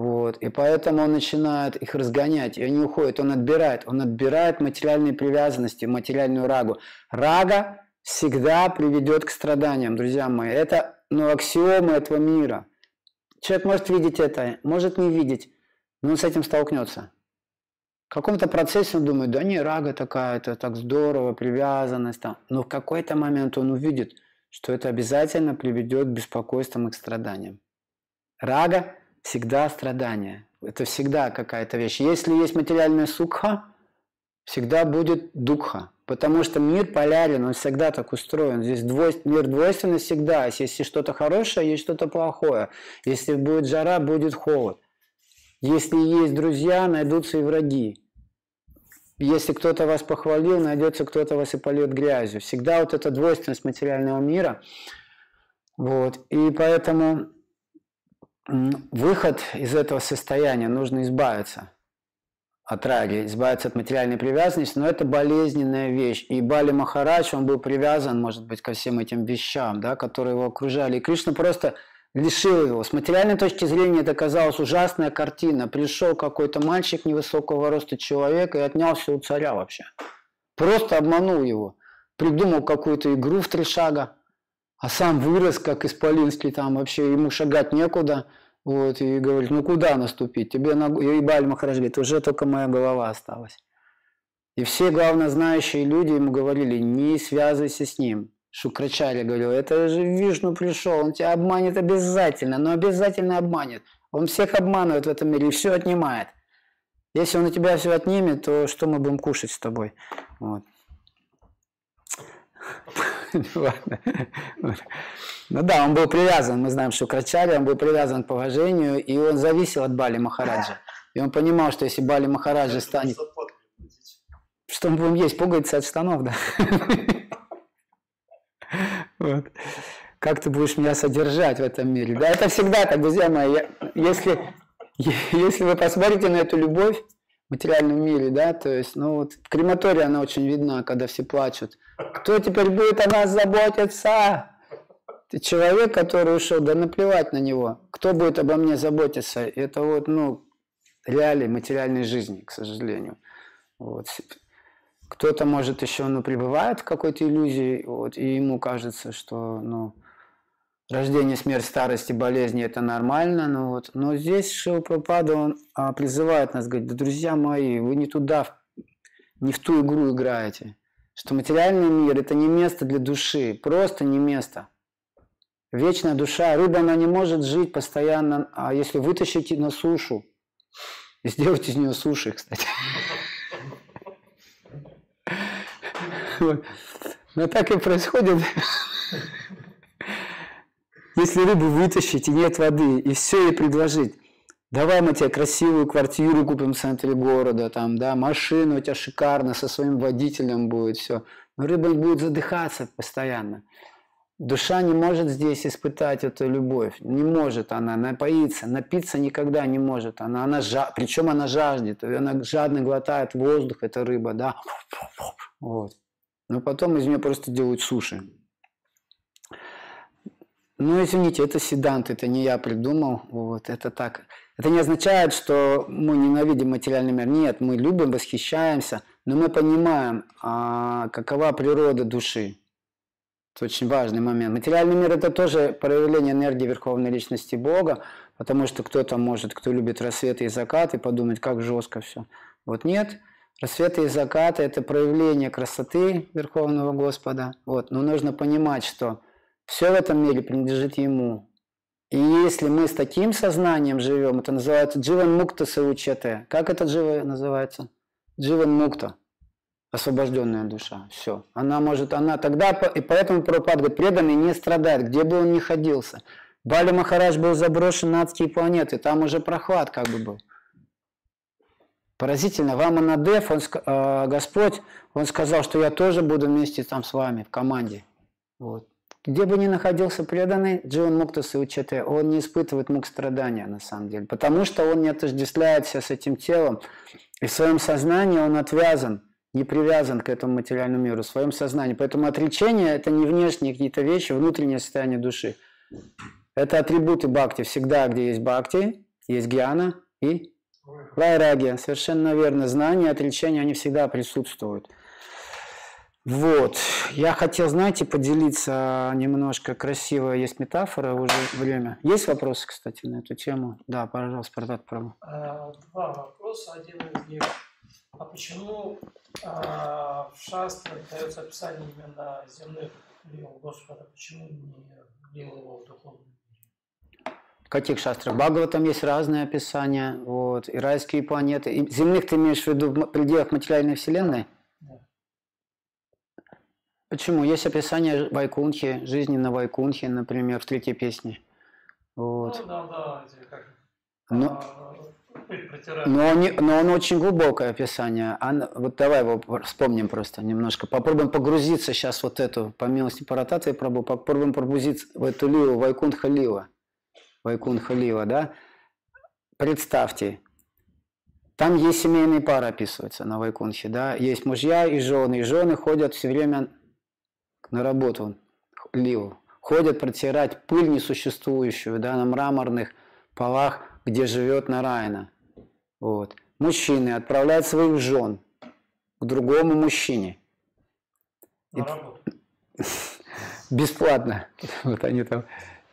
Вот. И поэтому он начинает их разгонять, и они уходят, он отбирает, он отбирает материальные привязанности, материальную рагу. Рага всегда приведет к страданиям, друзья мои. Это ну, аксиомы этого мира. Человек может видеть это, может не видеть, но он с этим столкнется. В каком-то процессе он думает, да не, рага такая, это так здорово, привязанность там. Но в какой-то момент он увидит, что это обязательно приведет к беспокойствам и к страданиям. Рага всегда страдание. Это всегда какая-то вещь. Если есть материальная сукха, всегда будет дукха. Потому что мир полярен, он всегда так устроен. Здесь двой... мир двойственный всегда. Если что-то хорошее, есть что-то плохое. Если будет жара, будет холод. Если есть друзья, найдутся и враги. Если кто-то вас похвалил, найдется кто-то вас и польет грязью. Всегда вот эта двойственность материального мира. Вот. И поэтому выход из этого состояния нужно избавиться от раги, избавиться от материальной привязанности, но это болезненная вещь. И Бали Махарадж, он был привязан, может быть, ко всем этим вещам, да, которые его окружали. И Кришна просто лишил его. С материальной точки зрения это казалась ужасная картина. Пришел какой-то мальчик невысокого роста человек и отнял все у царя вообще. Просто обманул его. Придумал какую-то игру в три шага, а сам вырос, как исполинский, там вообще ему шагать некуда. Вот, и говорит, ну куда наступить? Тебе на... И Баль Махарадж уже только моя голова осталась. И все главно знающие люди ему говорили, не связывайся с ним. Шукрачаря говорил, это же Вишну пришел, он тебя обманет обязательно, но обязательно обманет. Он всех обманывает в этом мире и все отнимает. Если он у тебя все отнимет, то что мы будем кушать с тобой? Вот. Ну да, он был привязан, мы знаем, что Крачари, он был привязан к положению, и он зависел от Бали Махараджа. И он понимал, что если Бали Махараджа станет... Что мы будем есть? Пуговицы от штанов, да? Вот. Как ты будешь меня содержать в этом мире? Да, это всегда так, друзья мои. Если, если вы посмотрите на эту любовь материальном мире, да, то есть, ну вот в крематории она очень видна, когда все плачут. Кто теперь будет о нас заботиться? Человек, который ушел, да наплевать на него. Кто будет обо мне заботиться? Это вот, ну, реалии материальной жизни, к сожалению. Вот. Кто-то, может, еще ну, пребывает в какой-то иллюзии, вот, и ему кажется, что ну, рождение, смерть, старость и болезни – это нормально. Ну, вот. Но здесь Шилпрапада, он а, призывает нас, говорит, да, друзья мои, вы не туда, не в ту игру играете. Что материальный мир – это не место для души, просто не место. Вечная душа, рыба, она не может жить постоянно, а если вытащить на сушу, и сделать из нее суши, кстати. Но так и происходит. Если рыбу вытащить и нет воды, и все ей предложить, давай мы тебе красивую квартиру купим в центре города, там, да, машину у тебя шикарно, со своим водителем будет все. Но рыба будет задыхаться постоянно. Душа не может здесь испытать эту любовь. Не может она напоиться, напиться никогда не может. Она, она жа... Причем она жаждет. Она жадно глотает воздух, эта рыба, да. Вот. Но потом из нее просто делают суши. Ну, извините, это седант, это не я придумал. Вот, это так. Это не означает, что мы ненавидим материальный мир. Нет, мы любим, восхищаемся, но мы понимаем, а, какова природа души. Это очень важный момент. Материальный мир – это тоже проявление энергии Верховной Личности Бога, потому что кто-то может, кто любит рассветы и закаты, подумать, как жестко все. Вот нет, рассветы и закаты – это проявление красоты Верховного Господа. Вот. Но нужно понимать, что все в этом мире принадлежит Ему. И если мы с таким сознанием живем, это называется дживан мукта саучете. Как это джива называется? Дживан мукта освобожденная душа. Все. Она может, она тогда, и поэтому Прабхупад говорит, преданный не страдает, где бы он ни ходился. Бали Махарадж был заброшен на адские планеты, там уже прохлад как бы был. Поразительно, Ваманадев, он, э, Господь, он сказал, что я тоже буду вместе там с вами, в команде. Вот. Где бы ни находился преданный, Дживан Муктаса Учете, он не испытывает мук страдания на самом деле, потому что он не отождествляет себя с этим телом, и в своем сознании он отвязан, не привязан к этому материальному миру, в своем сознании. Поэтому отречение – это не внешние какие-то вещи, внутреннее состояние души. Это атрибуты бхакти. Всегда, где есть бхакти, есть гьяна и вайрагия. Совершенно верно. Знания, отречения, они всегда присутствуют. Вот. Я хотел, знаете, поделиться немножко красиво. Есть метафора, уже время. Есть вопросы, кстати, на эту тему? Да, пожалуйста, Пардат Прабhu. Э, Два вопроса. Один из них. А почему э, в шастре дается описание именно земных лил Господа? Почему не лил его в духовном каких шастрах? В Бхагаватам есть разные описания. Вот. И райские планеты. И земных ты имеешь в виду в пределах материальной вселенной? Почему? Есть описание Вайкунхи, жизни на Вайкунхе, например, в третьей песне. Вот. Ну да, да, как Но- а, протирают. Но, он но он очень глубокое описание. Ан- вот давай его вспомним просто немножко. Попробуем погрузиться сейчас вот эту, по милости Парататы Прабу, попробуем погрузиться в эту лилу, Вайкунха Лила. Вайкунха Лила, да? Представьте, там есть семейные пары описываются на Вайкунхе, да? Есть мужья и жены, и жены ходят все время на работу, Лилу. Ходят протирать пыль несуществующую, да, на мраморных полах, где живет Нараяна. Вот. Мужчины отправляют своих жен к другому мужчине. На работу. Бесплатно. Вот они там.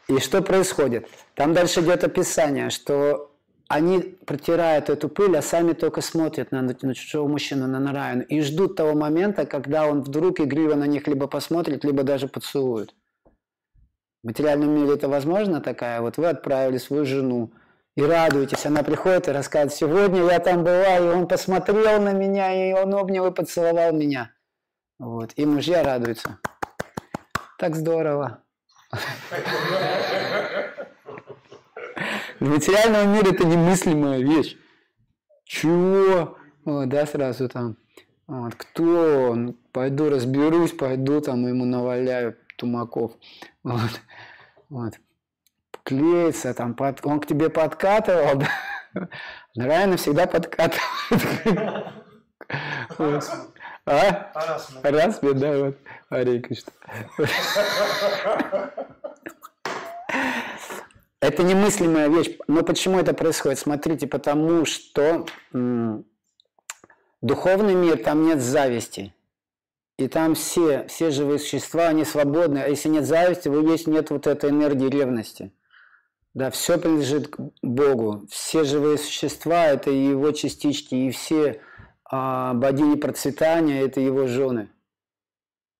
И что происходит? Там дальше идет описание, что они протирают эту пыль, а сами только смотрят на, на чужого мужчину, на Нараяну, и ждут того момента, когда он вдруг игриво на них либо посмотрит, либо даже поцелует. В материальном мире это возможно такая? Вот вы отправили свою жену и радуетесь, она приходит и рассказывает, сегодня я там была, и он посмотрел на меня, и он обнял и поцеловал меня. Вот. И мужья радуются. Так здорово. В материальном мире это немыслимая вещь. Чего? О, да, сразу там. Вот, кто он? Пойду разберусь, пойду там ему наваляю. Тумаков. Вот. Вот. Клеится там, под... он к тебе подкатывал, да? Райана всегда подкатывает. Вот. А? Харасмент, да, вот. Ари Кришна. Это немыслимая вещь. Но почему это происходит? Смотрите, потому что м, духовный мир, там нет зависти. И там все, все живые существа, они свободны. А если нет зависти, вы есть нет вот этой энергии ревности. Да, все принадлежит к Богу. Все живые существа – это его частички. И все а, богини процветания – это его жены.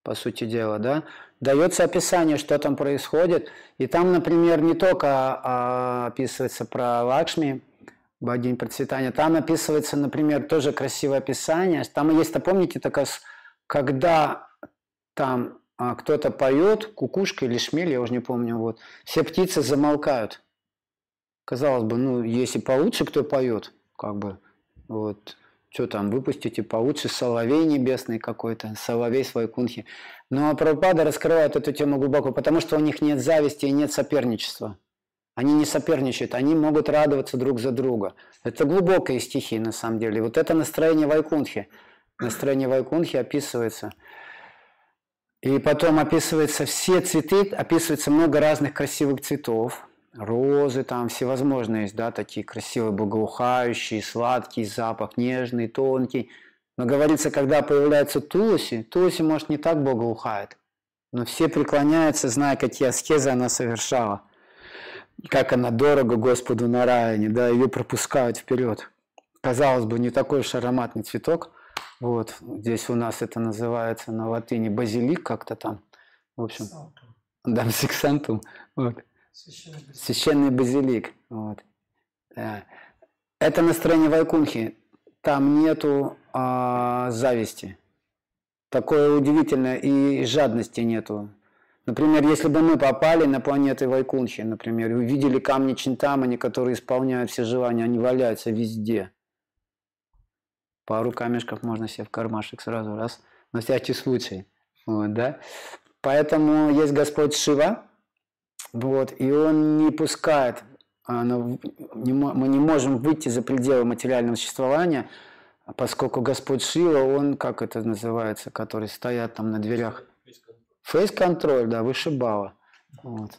По сути дела, да. Дается описание, что там происходит. И там, например, не только а, описывается про Лакшми, богинь процветания, там описывается, например, тоже красивое описание. Там есть, помните, такая, когда там а, кто-то поет, кукушка или шмель, я уже не помню, вот, все птицы замолкают. Казалось бы, ну, если получше кто поет, как бы, вот, что там, выпустите получше соловей небесный какой-то, соловей свой кунхи. Но Прабхупада раскрывает эту тему глубоко, потому что у них нет зависти и нет соперничества. Они не соперничают, они могут радоваться друг за друга. Это глубокие стихи, на самом деле. Вот это настроение Вайкунхи. Настроение Вайкунхи описывается. И потом описывается все цветы, описывается много разных красивых цветов. Розы там всевозможные есть, да, такие красивые, благоухающие, сладкий запах, нежный, тонкий. Но говорится, когда появляется Тулуси, Тулуси, может, не так благоухает, но все преклоняются, зная, какие аскезы она совершала, как она дорого Господу на районе, да, ее пропускают вперед. Казалось бы, не такой уж ароматный цветок, вот, здесь у нас это называется на латыни базилик как-то там, в общем, да, сексантум, вот Священный базилик. священный базилик. Вот. Да. Это настроение Вайкунхи. Там нету а, зависти. Такое удивительное и жадности нету. Например, если бы мы попали на планеты Вайкунхи, например, и увидели камни Чинтамани, которые исполняют все желания, они валяются везде. Пару камешков можно себе в кармашек сразу, раз, на всякий случай. Вот, да? Поэтому есть Господь Шива, вот, и он не пускает, а, мы не можем выйти за пределы материального существования, поскольку Господь Шива, он, как это называется, который стоят там на дверях. Фейс-контроль, да, вышибала. Вот.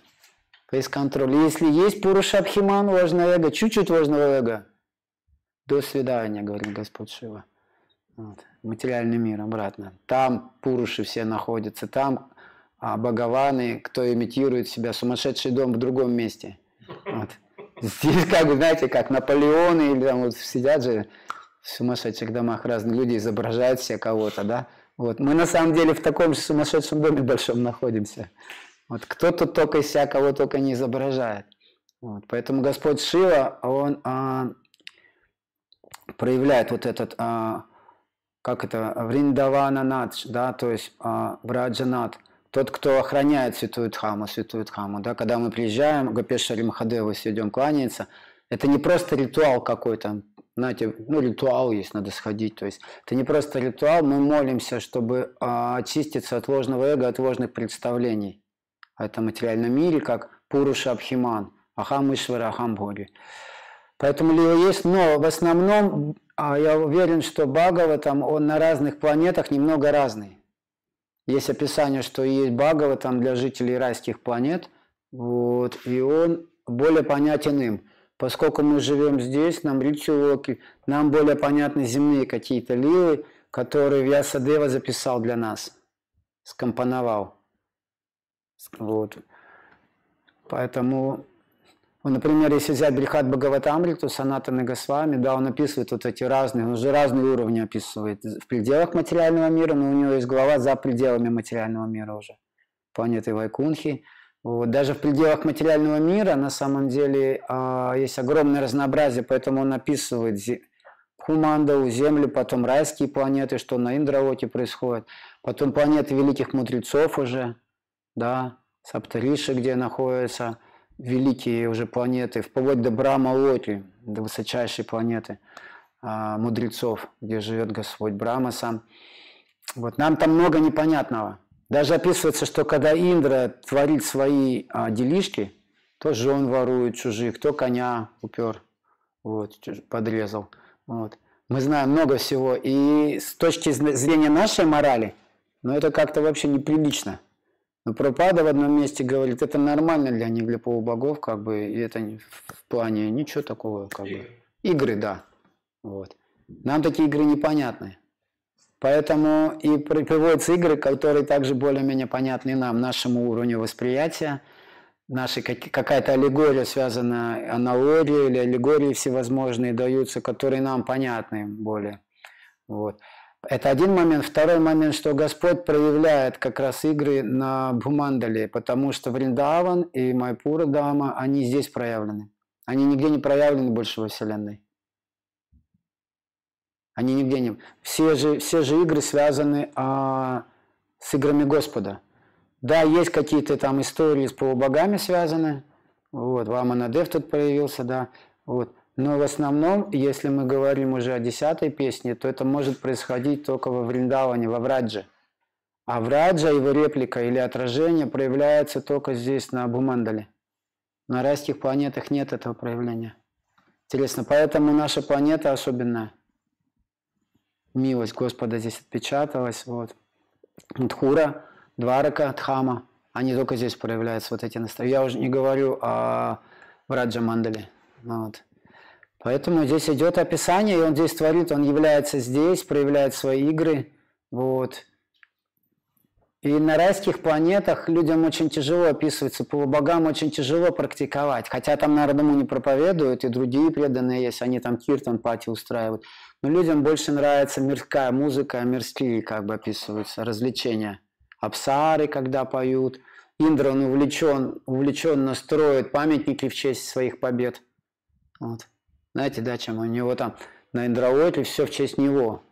Фейс-контроль. Если есть Пуруша Абхиман, ложное эго, чуть-чуть ложного эго, до свидания, говорит Господь Шива. Вот. Материальный мир обратно. Там Пуруши все находятся, там а Бхагаваны, кто имитирует себя, сумасшедший дом в другом месте. Вот. Здесь, как бы, знаете, как Наполеоны, или там вот сидят же в сумасшедших домах разные люди, изображают все кого-то, да. Вот. Мы на самом деле в таком же сумасшедшем доме большом находимся. Вот кто тут только из себя кого только не изображает. Вот. Поэтому Господь Шива, он а, проявляет вот этот, а, как это, Вриндавана Надж, да, то есть а, Браджанат, тот, кто охраняет святую Дхаму, святую Дхаму, да, когда мы приезжаем, Гопешари Махадеву идем кланяется, это не просто ритуал какой-то, знаете, ну ритуал есть, надо сходить, то есть это не просто ритуал, мы молимся, чтобы а, очиститься от ложного эго, от ложных представлений о этом материальном мире, как Пуруша Абхиман, Ахам Ишвара, Ахам Боги. Поэтому Лила есть, но в основном а, я уверен, что Бхагаватам, он на разных планетах немного разный. Есть описание, что есть Бхагаватам для жителей райских планет, вот, и он более понятен им. Поскольку мы живем здесь, нам Ричуоки, нам более понятны земные какие-то лилы, которые Вьясадева записал для нас, скомпоновал. Вот. Поэтому, ну, например, если взять Брихат Бхагаватамриту, Санатана Госвами, да, он описывает вот эти разные, он уже разные уровни описывает в пределах материального мира, но у него есть глава за пределами материального мира уже, планеты Вайкунхи. Вот. Даже в пределах материального мира на самом деле а, есть огромное разнообразие, поэтому он описывает Хумандову, Землю, потом райские планеты, что на Индравоте происходит, потом планеты великих мудрецов уже, да, Саптариши, где находятся великие уже планеты, вплоть до Брама Локи, до высочайшей планеты а, мудрецов, где живет Господь Брама сам. Вот нам там много непонятного. Даже описывается, что когда Индра творит свои а, делишки, то жен ворует чужих, кто коня упер, вот, подрезал. Вот. Мы знаем много всего. И с точки зрения нашей морали, ну это как-то вообще неприлично. Но Пропада в одном месте говорит, это нормально для них, для полубогов, как бы, и это в плане ничего такого, как бы. Игры, да. Вот. Нам такие игры непонятны. Поэтому и при- приводятся игры, которые также более-менее понятны нам, нашему уровню восприятия, наши какая-то аллегория связана, аналогии или аллегории всевозможные даются, которые нам понятны более. Вот. Это один момент. Второй момент, что Господь проявляет как раз игры на Бхумандале, потому что Вриндаван и Майпура Дама, они здесь проявлены. Они нигде не проявлены больше во Вселенной. Они нигде не... Все же, все же игры связаны а, с играми Господа. Да, есть какие-то там истории с полубогами связаны. Вот, Ваманадев тут появился, да. Вот. Но в основном, если мы говорим уже о десятой песне, то это может происходить только во Вриндаване, во Врадже. А Враджа, его реплика или отражение проявляется только здесь, на Бумандале. На райских планетах нет этого проявления. Интересно, поэтому наша планета особенная. Милость Господа здесь отпечаталась. Вот. Дхура, Дварака, Дхама, они только здесь проявляются, вот эти настроения. Я уже не говорю о Враджа Мандале. Вот. Поэтому здесь идет описание, и он здесь творит, он является здесь, проявляет свои игры. Вот. И на райских планетах людям очень тяжело описывается, полубогам очень тяжело практиковать. Хотя там Нардаму не проповедуют, и другие преданные есть, они там киртан пати устраивают. Но людям больше нравится мирская музыка, мирские как бы описываются, развлечения. Апсары, когда поют. Индра, он увлечен, увлеченно строит памятники в честь своих побед. Вот. Знаете, да, чем у него там на Индраотле все в честь него.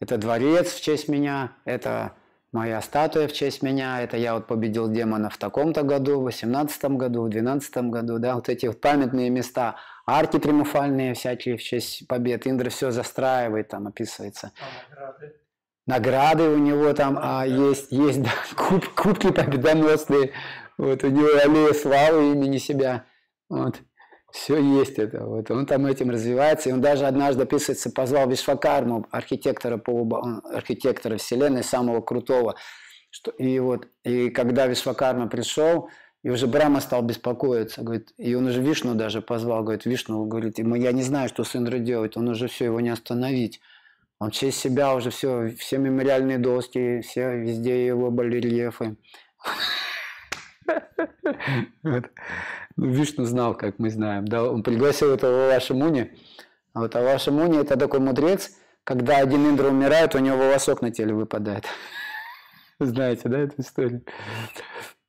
Это дворец в честь меня, это моя статуя в честь меня, это я вот победил демона в таком-то году, в 18 году, в 12 году, да, вот эти вот памятные места, арки триумфальные всякие в честь побед, Индра все застраивает, там описывается. А награды? Награды у него там а, есть, есть да, куб, кубки победоносные, вот у него аллея славы имени себя, вот. Все есть это. Вот. Он там этим развивается. И он даже однажды, описывается, позвал Вишвакарму, архитектора, полуба- архитектора Вселенной, самого крутого. Что, и, вот, и когда Вишвакарма пришел, и уже Брама стал беспокоиться. Говорит, и он уже Вишну даже позвал. Говорит, Вишну, говорит, «Ему- я не знаю, что с Индрой делать. Он уже все, его не остановить. Он честь себя уже все, все мемориальные доски, все везде его барельефы. Ну, Вишну знал, как мы знаем. Да, он пригласил этого Аваша Муни. А вот Аваша Муни – это такой мудрец, когда один Индра умирает, у него волосок на теле выпадает. Знаете, да, эту историю?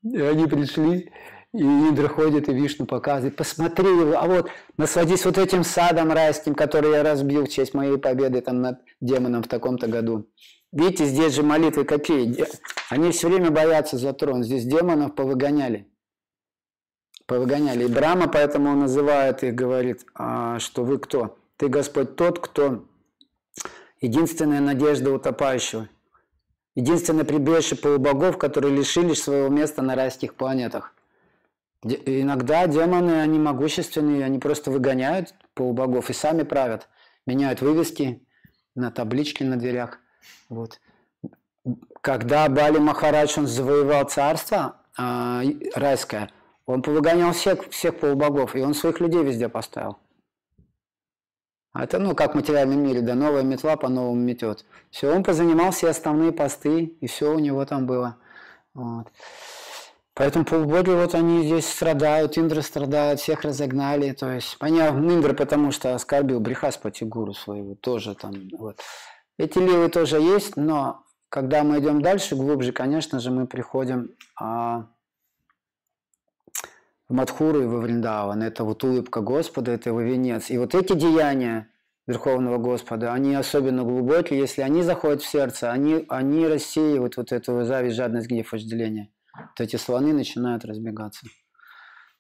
И они пришли, и Индра ходит, и Вишну показывает, посмотри, а вот насладись вот этим садом райским, который я разбил в честь моей победы там над демоном в таком-то году. Видите, здесь же молитвы какие? Они все время боятся за трон. Здесь демонов повыгоняли. Повыгоняли. И Брама поэтому он называет их, говорит, а, что вы кто? Ты, Господь, тот, кто единственная надежда утопающего. Единственное прибежище полубогов, которые лишились своего места на райских планетах. Иногда демоны, они могущественные, они просто выгоняют полубогов и сами правят. Меняют вывески на таблички на дверях. Вот. Когда Бали Махарадж, он завоевал царство и- райское, он повыгонял всех, всех полубогов, и он своих людей везде поставил. А Это, ну, как в материальном мире, да, новая метла по-новому метет. Все, он позанимал все основные посты, и все у него там было. Вот. Поэтому полубоги, вот они здесь страдают, Индра страдают, всех разогнали. То есть, понятно, Индра, потому что оскорбил Брихаспати гуру своего, тоже там, вот. Эти ливы тоже есть, но когда мы идем дальше, глубже, конечно же, мы приходим а, в Мадхуру и во Вриндаван. Это вот улыбка Господа, это его венец. И вот эти деяния Верховного Господа, они особенно глубокие, если они заходят в сердце, они, они рассеивают вот эту зависть, жадность, гнев, вожделение. Вот эти слоны начинают разбегаться.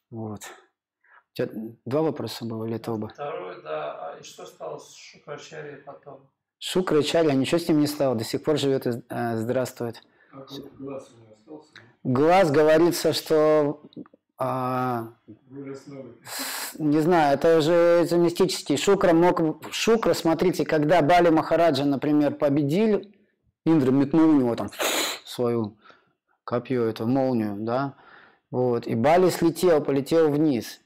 Вот. У тебя два вопроса было или это оба? Второе, да. А и что стало с Шукрачарьей потом? Шукра и Чарья, ничего с ним не стало, до сих пор живет и э, здравствует. А глаз у меня остался? Глаз говорится, что а, не знаю, это же это мистический. Шукра мог... Шукра, смотрите, когда Бали Махараджа, например, победил, Индра метнул у него там свою копье, эту молнию, да, вот, и Бали слетел, полетел вниз,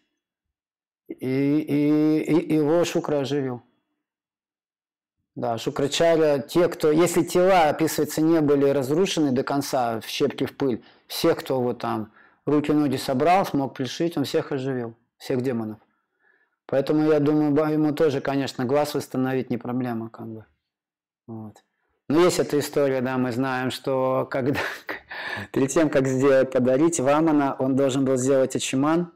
и, и, и его Шукра оживил. Да, Шукрачаря, те, кто, если тела, описывается, не были разрушены до конца, в щепки, в пыль, все, кто вот там руки-ноги собрал, смог пришить, он всех оживил, всех демонов. Поэтому я думаю, ему тоже, конечно, глаз восстановить не проблема, как бы. Вот. Но есть эта история, да, мы знаем, что когда, перед тем, как сделать, подарить Вамана, он должен был сделать ачиман,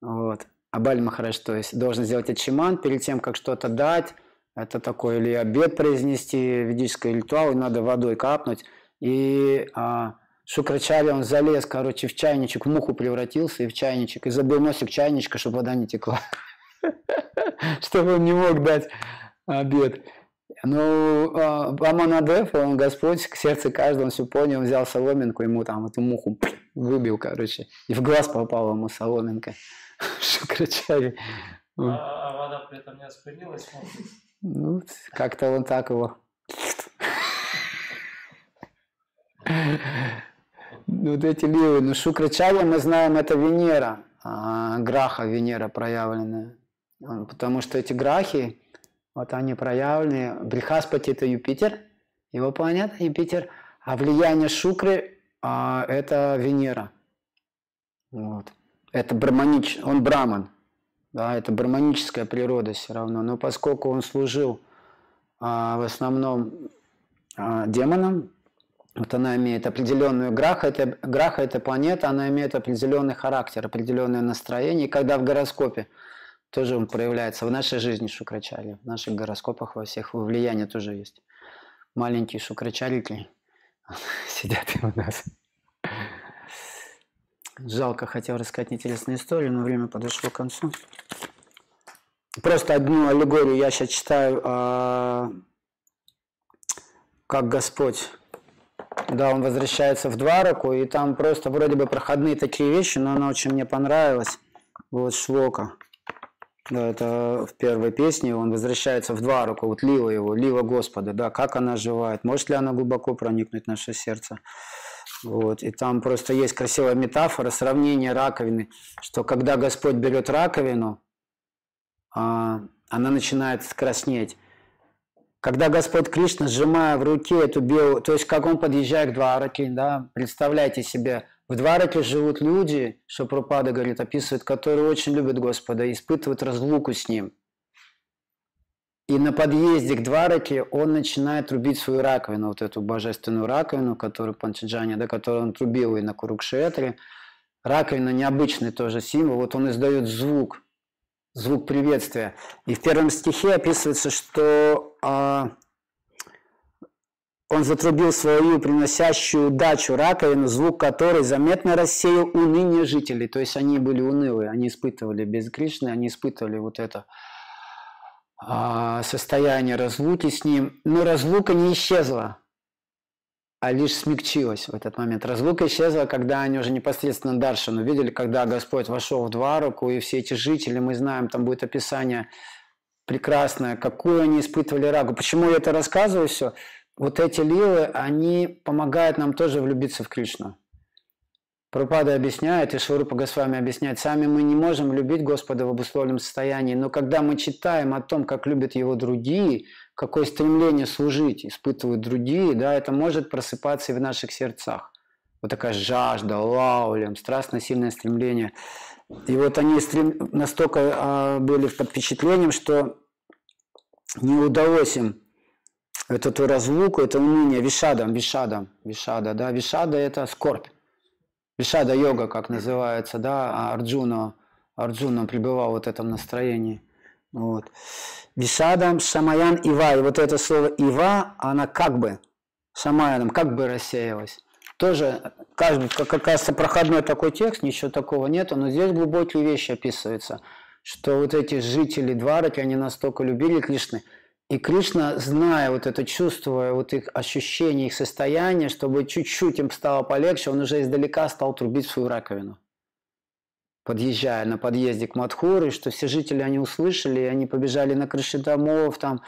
вот, Абаль Махарадж, то есть, должен сделать ачиман перед тем, как что-то дать, это такой или обед произнести, ведический ритуал, и надо водой капнуть, и а, Шукрачари, он залез, короче, в чайничек, в муху превратился и в чайничек, и забил носик чайничка, чтобы вода не текла, чтобы он не мог дать обед. Ну, а, Аманадев, он Господь, к сердцу каждого, он все понял, он взял соломинку, ему там эту муху выбил, короче, и в глаз попала ему соломинка. Шукрачари. А, а вода при этом не осквернилась? Ну, как-то он так его. Вот эти ливы. Ну, Шукрачарья, мы знаем, это Венера, а, граха Венера проявленная. Потому что эти грахи, вот они проявлены. Брихаспати – это Юпитер, его планета Юпитер, а влияние Шукры а, – это Венера. Вот. Это браманич, он браман, да, это браманическая природа все равно. Но поскольку он служил а, в основном демонам, вот она имеет определенную граха, это, граха это планета, она имеет определенный характер, определенное настроение. И когда в гороскопе тоже он проявляется, в нашей жизни шукрачари, в наших гороскопах во всех влияние тоже есть. Маленькие шукрачарики сидят у нас. Жалко, хотел рассказать интересную историю, но время подошло к концу. Просто одну аллегорию я сейчас читаю, а, как Господь, да, он возвращается в Двараку, и там просто вроде бы проходные такие вещи, но она очень мне понравилась. Вот Шлока. Да, это в первой песне он возвращается в Двараку, вот Лила его, Лила Господа, да, как она оживает, может ли она глубоко проникнуть в наше сердце. Вот. И там просто есть красивая метафора, сравнение раковины, что когда Господь берет раковину, а, она начинает краснеть. Когда Господь Кришна, сжимая в руке эту белую, то есть как он подъезжает к Двараке, да, представляйте себе, в Двараке живут люди, что Пропада говорит, описывает, которые очень любят Господа, и испытывают разлуку с Ним. И на подъезде к Двараке он начинает рубить свою раковину, вот эту божественную раковину, которую Панчаджани, да, которую он трубил и на Курукшетре. Раковина необычный тоже символ, вот он издает звук, звук приветствия. И в первом стихе описывается, что а, он затрубил свою приносящую удачу раковину, звук которой заметно рассеял уныние жителей. То есть они были унылые, они испытывали без они испытывали вот это а, состояние разлуки с ним. Но разлука не исчезла, а лишь смягчилась в этот момент. Разлука исчезла, когда они уже непосредственно Даршану видели, когда Господь вошел в Двараку, и все эти жители, мы знаем, там будет описание прекрасное, какую они испытывали рагу. Почему я это рассказываю все? Вот эти лилы, они помогают нам тоже влюбиться в Кришну. Пропада объясняет, и Шурупа Госвами объясняет, сами мы не можем любить Господа в обусловленном состоянии, но когда мы читаем о том, как любят Его другие, какое стремление служить испытывают другие, да, это может просыпаться и в наших сердцах. Вот такая жажда, лаулем, страстно сильное стремление. И вот они стрем... настолько а, были под впечатлением, что не удалось им эту ту разлуку, это уныние, вишадам, вишадам, вишада, да, вишада это скорбь. Вишада йога, как называется, да, а Арджуна, Арджуна пребывал вот в этом настроении. Вот. Вишадам, Шамаян, Ива. И вот это слово Ива, она как бы, Шамаяном, как бы рассеялась. Тоже, кажется, как оказывается, проходной такой текст, ничего такого нету, но здесь глубокие вещи описываются, что вот эти жители Двараки, они настолько любили Кришны, И Кришна, зная вот это, чувствуя вот их ощущение, их состояние, чтобы чуть-чуть им стало полегче, он уже издалека стал трубить свою раковину. Подъезжая на подъезде к Мадхуре, что все жители они услышали, и они побежали на крыши домов, там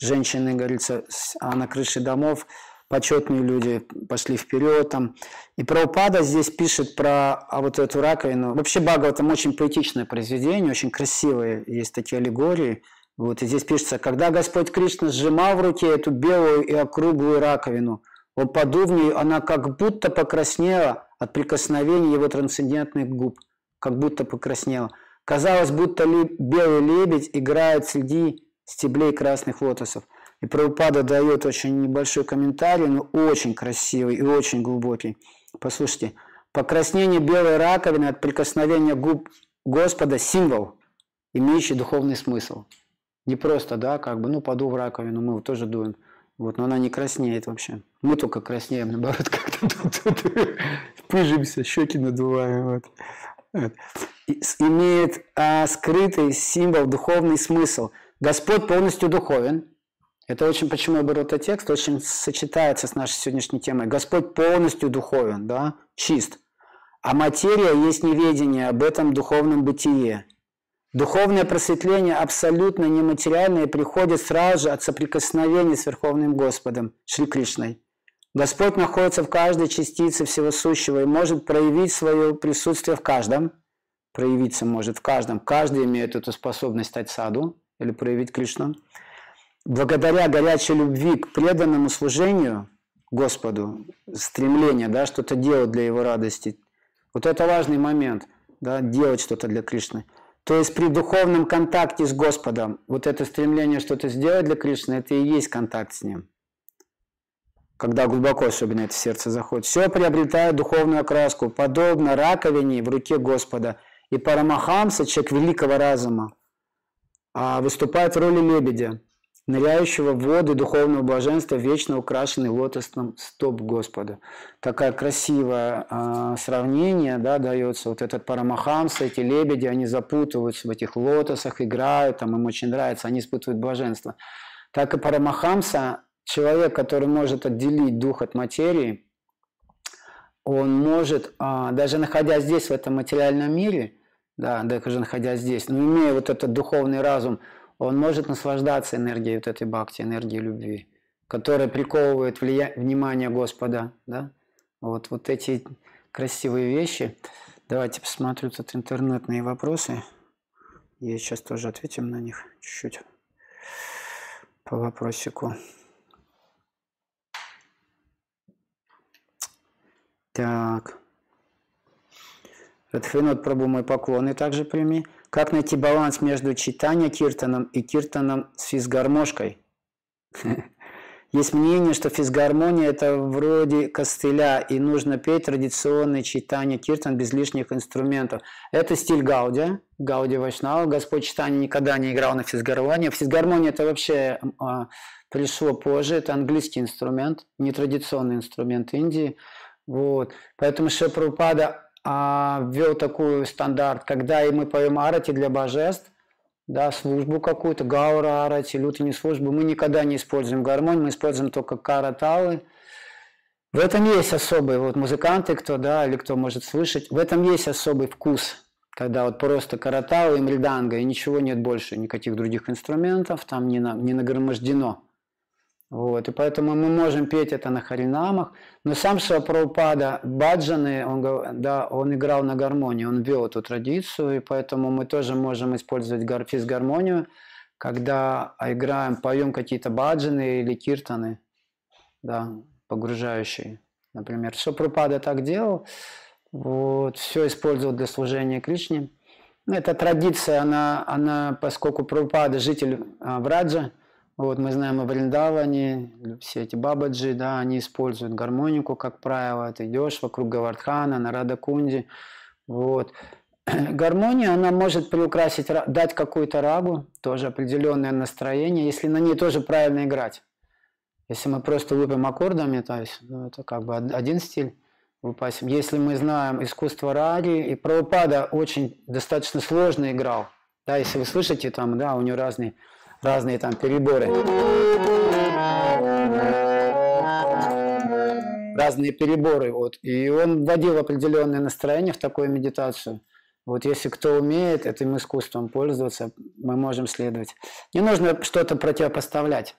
женщины, говорится, а на крыше домов почетные люди пошли вперед. Там. И Праупада здесь пишет про а вот эту раковину. Вообще там очень поэтичное произведение, очень красивые есть такие аллегории. Вот, и здесь пишется, когда Господь Кришна сжимал в руке эту белую и округлую раковину, подул в нее, она как будто покраснела от прикосновения его трансцендентных губ, как будто покраснела. Казалось, будто белый лебедь играет среди стеблей красных лотосов. И Прабхупада дает очень небольшой комментарий, но очень красивый и очень глубокий. Послушайте. Покраснение белой раковины от прикосновения губ Господа – символ, имеющий духовный смысл. Не просто, да, как бы, ну, поду в раковину, мы тоже дуем. Вот, но она не краснеет вообще. Мы только краснеем, наоборот, как-то тут, тут пыжимся, щеки надуваем. Вот. Имеет а, скрытый символ, духовный смысл. Господь полностью духовен, это очень, почему я беру этот текст, очень сочетается с нашей сегодняшней темой. Господь полностью духовен, да, чист. А материя есть неведение об этом духовном бытие. Духовное просветление абсолютно нематериальное приходит сразу же от соприкосновения с Верховным Господом, Шри Кришной. Господь находится в каждой частице всего сущего и может проявить свое присутствие в каждом. Проявиться может в каждом. Каждый имеет эту способность стать саду или проявить Кришну благодаря горячей любви к преданному служению Господу, стремление да, что-то делать для Его радости, вот это важный момент, да, делать что-то для Кришны. То есть при духовном контакте с Господом, вот это стремление что-то сделать для Кришны, это и есть контакт с Ним. Когда глубоко особенно это сердце заходит. Все приобретает духовную окраску, подобно раковине в руке Господа. И Парамахамса, человек великого разума, а, выступает в роли лебедя ныряющего в воды духовного блаженства, вечно украшенный лотосным стоп Господа. Такое красивое э, сравнение да, дается. Вот этот Парамахамса, эти лебеди, они запутываются в этих лотосах, играют, там, им очень нравится, они испытывают блаженство. Так и Парамахамса, человек, который может отделить дух от материи, он может, э, даже находясь здесь, в этом материальном мире, да, даже находясь здесь, но имея вот этот духовный разум – он может наслаждаться энергией вот этой бхакти, энергией любви, которая приковывает влия... внимание Господа. Да? Вот, вот эти красивые вещи. Давайте посмотрю тут интернетные вопросы. И сейчас тоже ответим на них чуть-чуть по вопросику. Так. Радхвинод Прабу мой поклон и также прими. Как найти баланс между читанием киртаном и киртаном с физгармошкой? Есть мнение, что физгармония – это вроде костыля, и нужно петь традиционное читание киртан без лишних инструментов. Это стиль Гаудия, Гаудия Вайшнава. Господь читания никогда не играл на физгармонии. Физгармония – это вообще а, пришло позже, это английский инструмент, нетрадиционный инструмент Индии. Вот. Поэтому Шепрупада а, ввел такой стандарт, когда и мы поем арати для божеств, да, службу какую-то, гаура арати, лютыни службу, мы никогда не используем гармонию, мы используем только караталы. В этом есть особый, вот музыканты, кто, да, или кто может слышать, в этом есть особый вкус, когда вот просто караталы и мриданга, и ничего нет больше, никаких других инструментов, там не, на, не нагромождено. Вот, и поэтому мы можем петь это на харинамах. Но сам Шапрапада Баджаны, он, да, он играл на гармонии, он вел эту традицию, и поэтому мы тоже можем использовать физгармонию, когда играем, поем какие-то баджаны или киртаны, да, погружающие. Например, Шапрапада так делал, вот, все использовал для служения Кришне. Эта традиция, она, она поскольку Прабхупада житель а, Враджа, вот мы знаем о Вриндаване, все эти бабаджи, да, они используют гармонику, как правило. Ты идешь вокруг Гавардхана, на Радакунди. Вот. Гармония, она может приукрасить, дать какую-то рагу, тоже определенное настроение, если на ней тоже правильно играть. Если мы просто лупим аккордами, то есть ну, это как бы один стиль выпасим. Если мы знаем искусство раги, и Прабхупада очень достаточно сложно играл. Да, если вы слышите, там, да, у него разные разные там переборы. Разные переборы. Вот. И он вводил определенное настроение в такую медитацию. Вот если кто умеет этим искусством пользоваться, мы можем следовать. Не нужно что-то противопоставлять.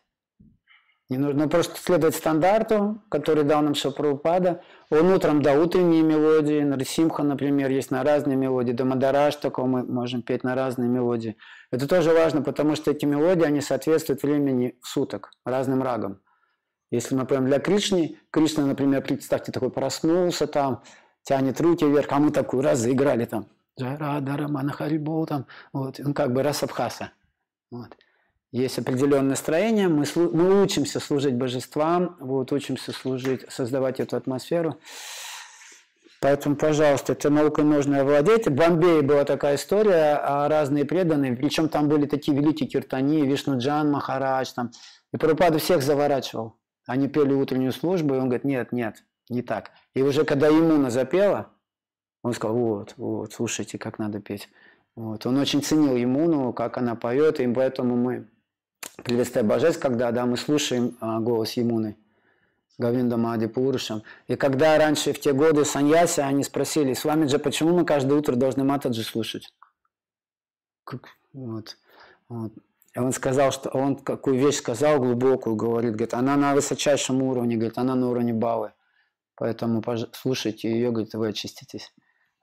Не нужно просто следовать стандарту, который дал нам Шапрупада. Он утром дал утренние мелодии. Нарсимха, например, есть на разные мелодии. Дамадараш такого мы можем петь на разные мелодии. Это тоже важно, потому что эти мелодии, они соответствуют времени суток, разным рагам. Если мы поем для Кришны, Кришна, например, представьте, такой проснулся там, тянет руки вверх, а мы такую раз заиграли там. Джарада, Манахарибол там. Вот, он как бы Расабхаса. Вот есть определенное настроение, мы, мы учимся служить божествам, вот, учимся служить, создавать эту атмосферу. Поэтому, пожалуйста, этой наукой нужно овладеть. В Бомбее была такая история, а разные преданные, причем там были такие великие киртани, Вишнуджан, Махарадж, там, и Прабхупада всех заворачивал. Они пели утреннюю службу, и он говорит, нет, нет, не так. И уже когда Имуна запела, он сказал, вот, вот, слушайте, как надо петь. Вот. Он очень ценил Имуну, как она поет, и поэтому мы приветствие божеств, когда да, мы слушаем а, голос Емуны, Гавинда Мади Пурушам. И когда раньше, в те годы, саньяси, они спросили, с вами же, почему мы каждое утро должны Матаджи слушать? Вот. вот. И он сказал, что он какую вещь сказал глубокую, говорит, говорит, она на высочайшем уровне, говорит, она на уровне Бавы. Поэтому слушайте ее, говорит, вы очиститесь.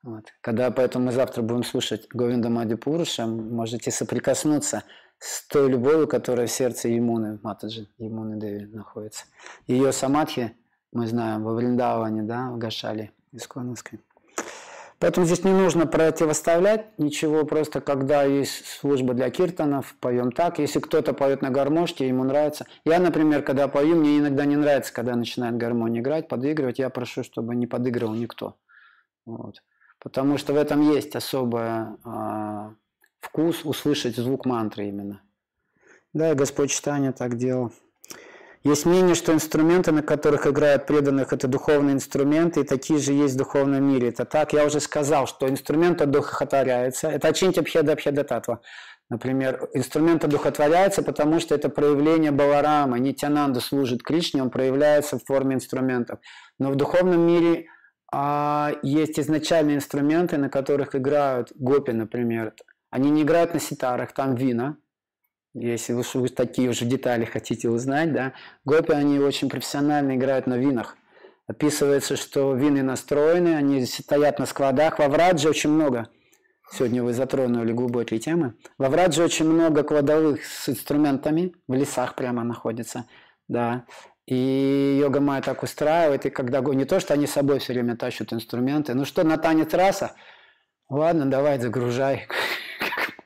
Вот. Когда поэтому мы завтра будем слушать Говинда Мади Пуруша, можете соприкоснуться с той любовью, которая в сердце Емуны, Матаджи, Емуны Деви находится. Ее самадхи, мы знаем, во Вриндаване, да, в Гашале, Исконовской. Поэтому здесь не нужно противоставлять ничего, просто когда есть служба для киртанов, поем так. Если кто-то поет на гармошке, ему нравится. Я, например, когда пою, мне иногда не нравится, когда начинает гармония играть, подыгрывать. Я прошу, чтобы не подыгрывал никто. Вот. Потому что в этом есть особая а, вкус услышать звук мантры именно. Да, и Господь читания так делал. Есть мнение, что инструменты, на которых играют преданных, это духовные инструменты, и такие же есть в духовном мире. Это так, я уже сказал, что инструмент одухотворяется. Это очиньте бхеда бхеда татва. Например, инструмент одухотворяется, потому что это проявление Баларама. Нитянанда служит Кришне, он проявляется в форме инструментов. Но в духовном мире а, есть изначальные инструменты, на которых играют гопи, например. Они не играют на ситарах, там вина. Если вы, вы такие уже детали хотите узнать, да. Гопи, они очень профессионально играют на винах. Описывается, что вины настроены, они стоят на складах. Во Врадже очень много. Сегодня вы затронули глубокие темы. Во Врадже очень много кладовых с инструментами. В лесах прямо находятся. Да. И йога майя так устраивает, и когда не то, что они с собой все время тащат инструменты, ну что, на танец раса? Ладно, давай, загружай.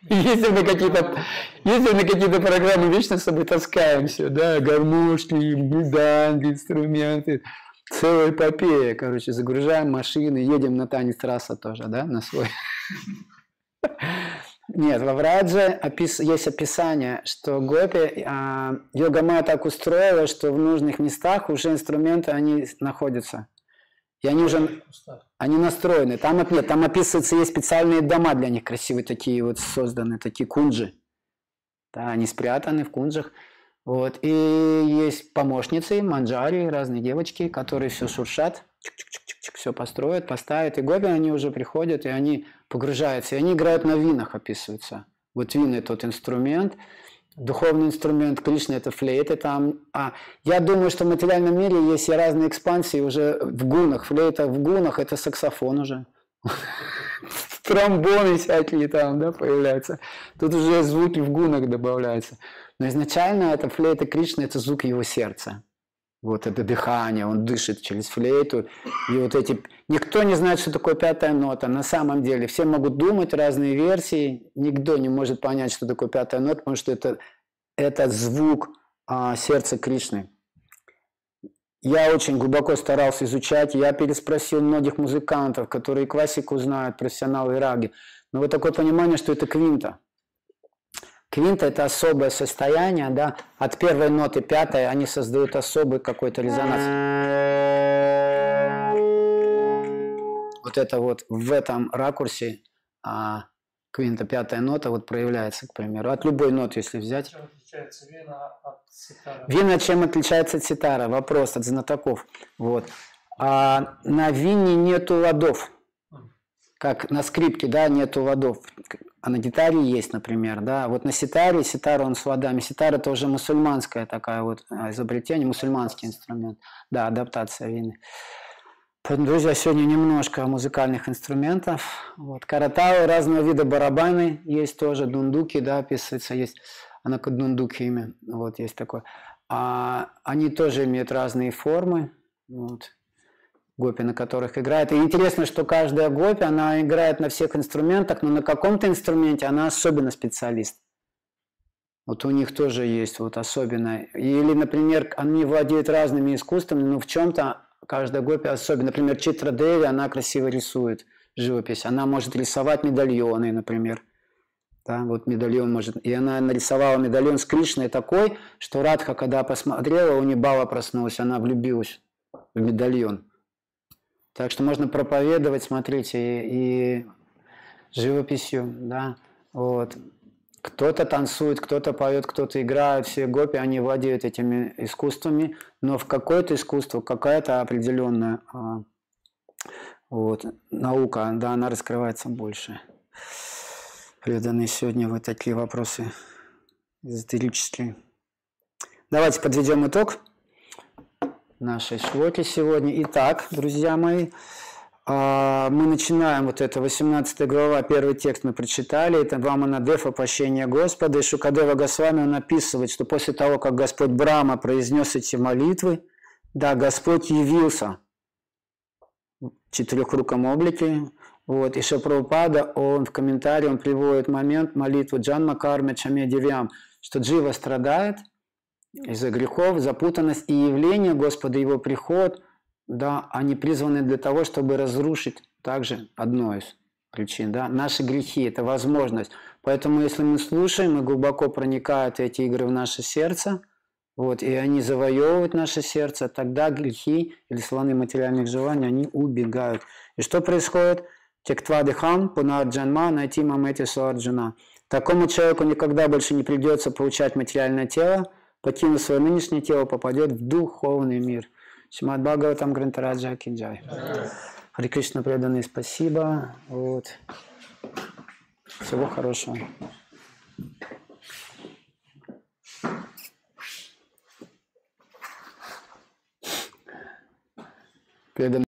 Если мы какие-то, если мы какие-то программы вечно с собой таскаемся, да, гармошки, беданги, инструменты, целая эпопея, короче, загружаем машины, едем на танец трасса тоже, да, на свой. Нет, в Аврадже опис... есть описание, что гопи, а, йога так устроила, что в нужных местах уже инструменты, они находятся. И они уже они настроены. Там нет, там описывается, есть специальные дома для них красивые, такие вот созданы, такие кунджи. Да, они спрятаны в кунджах. Вот. И есть помощницы, манджари, разные девочки, которые все шуршат, чик-чик-чик-чик, все построят, поставят. И гоби они уже приходят, и они погружаются. И они играют на винах, описывается. Вот вин – тот инструмент, духовный инструмент Кришны – это флейта. Там, а, я думаю, что в материальном мире есть и разные экспансии уже в гунах. Флейта в гунах – это саксофон уже. Тромбоны всякие там да, появляются. Тут уже звуки в гунах добавляются. Но изначально это флейта Кришны – это звук его сердца. Вот это дыхание, он дышит через флейту. И вот эти... Никто не знает, что такое пятая нота. На самом деле все могут думать разные версии. Никто не может понять, что такое пятая нота, потому что это, это звук а, сердца Кришны. Я очень глубоко старался изучать. Я переспросил многих музыкантов, которые классику знают, профессионалы раги. Но вот такое понимание, что это квинта. Квинта – это особое состояние, да, от первой ноты пятой они создают особый какой-то резонанс. Вот это вот в этом ракурсе а, квинта, пятая нота вот проявляется, к примеру. От любой ноты, если взять. Чем отличается вена от ситара? Вина чем отличается от ситара? Вопрос от знатоков. Вот. А на вине нету ладов. Как на скрипке, да, нету ладов. А на гитаре есть, например, да. Вот на ситаре, ситар он с ладами. Ситар это уже мусульманское такая вот а, изобретение, мусульманский инструмент. Да, адаптация вины. Поэтому, друзья, сегодня немножко музыкальных инструментов. Вот. Каратау, разного вида барабаны есть тоже, дундуки, да, описывается, есть она как дундуки имя, вот есть такое. А, они тоже имеют разные формы, вот, гопи, на которых играет. И интересно, что каждая гопи, она играет на всех инструментах, но на каком-то инструменте она особенно специалист. Вот у них тоже есть вот особенно. Или, например, они владеют разными искусствами, но в чем-то каждая гопи особенно. Например, Читра Деви, она красиво рисует живопись. Она может рисовать медальоны, например. Да, вот медальон может. И она нарисовала медальон с Кришной такой, что Радха, когда посмотрела, у нее бала проснулась, она влюбилась в медальон. Так что можно проповедовать, смотрите, и, и живописью, да, вот. Кто-то танцует, кто-то поет, кто-то играет, все гопи, они владеют этими искусствами, но в какое-то искусство, какая-то определенная а, вот, наука, да, она раскрывается больше. Преданные сегодня вот такие вопросы эзотерические. Давайте подведем итог нашей шлоки сегодня. Итак, друзья мои, а, мы начинаем вот это 18 глава, первый текст мы прочитали, это Ваманадефа, прощение Господа, и Шукадева Госвами, он описывает, что после того, как Господь Брама произнес эти молитвы, да, Господь явился в четырехруком облике, вот, и Шапрабхупада, он в комментарии, он приводит момент молитвы Джанма Карме Чаме Девям, что Джива страдает из-за грехов, запутанность и явление Господа, его приход – да, они призваны для того, чтобы разрушить также одно из причин. Да? Наши грехи – это возможность. Поэтому, если мы слушаем и глубоко проникают эти игры в наше сердце, вот, и они завоевывают наше сердце, тогда грехи или слоны материальных желаний, они убегают. И что происходит? Тектвадыхам, пунарджанма, найти мамети суарджуна. Такому человеку никогда больше не придется получать материальное тело, покинув свое нынешнее тело, попадет в духовный мир – Шимад Бхагаватам Грантараджа Кинджай. Хари Кришна преданные, спасибо. Вот. Всего хорошего. Преданные.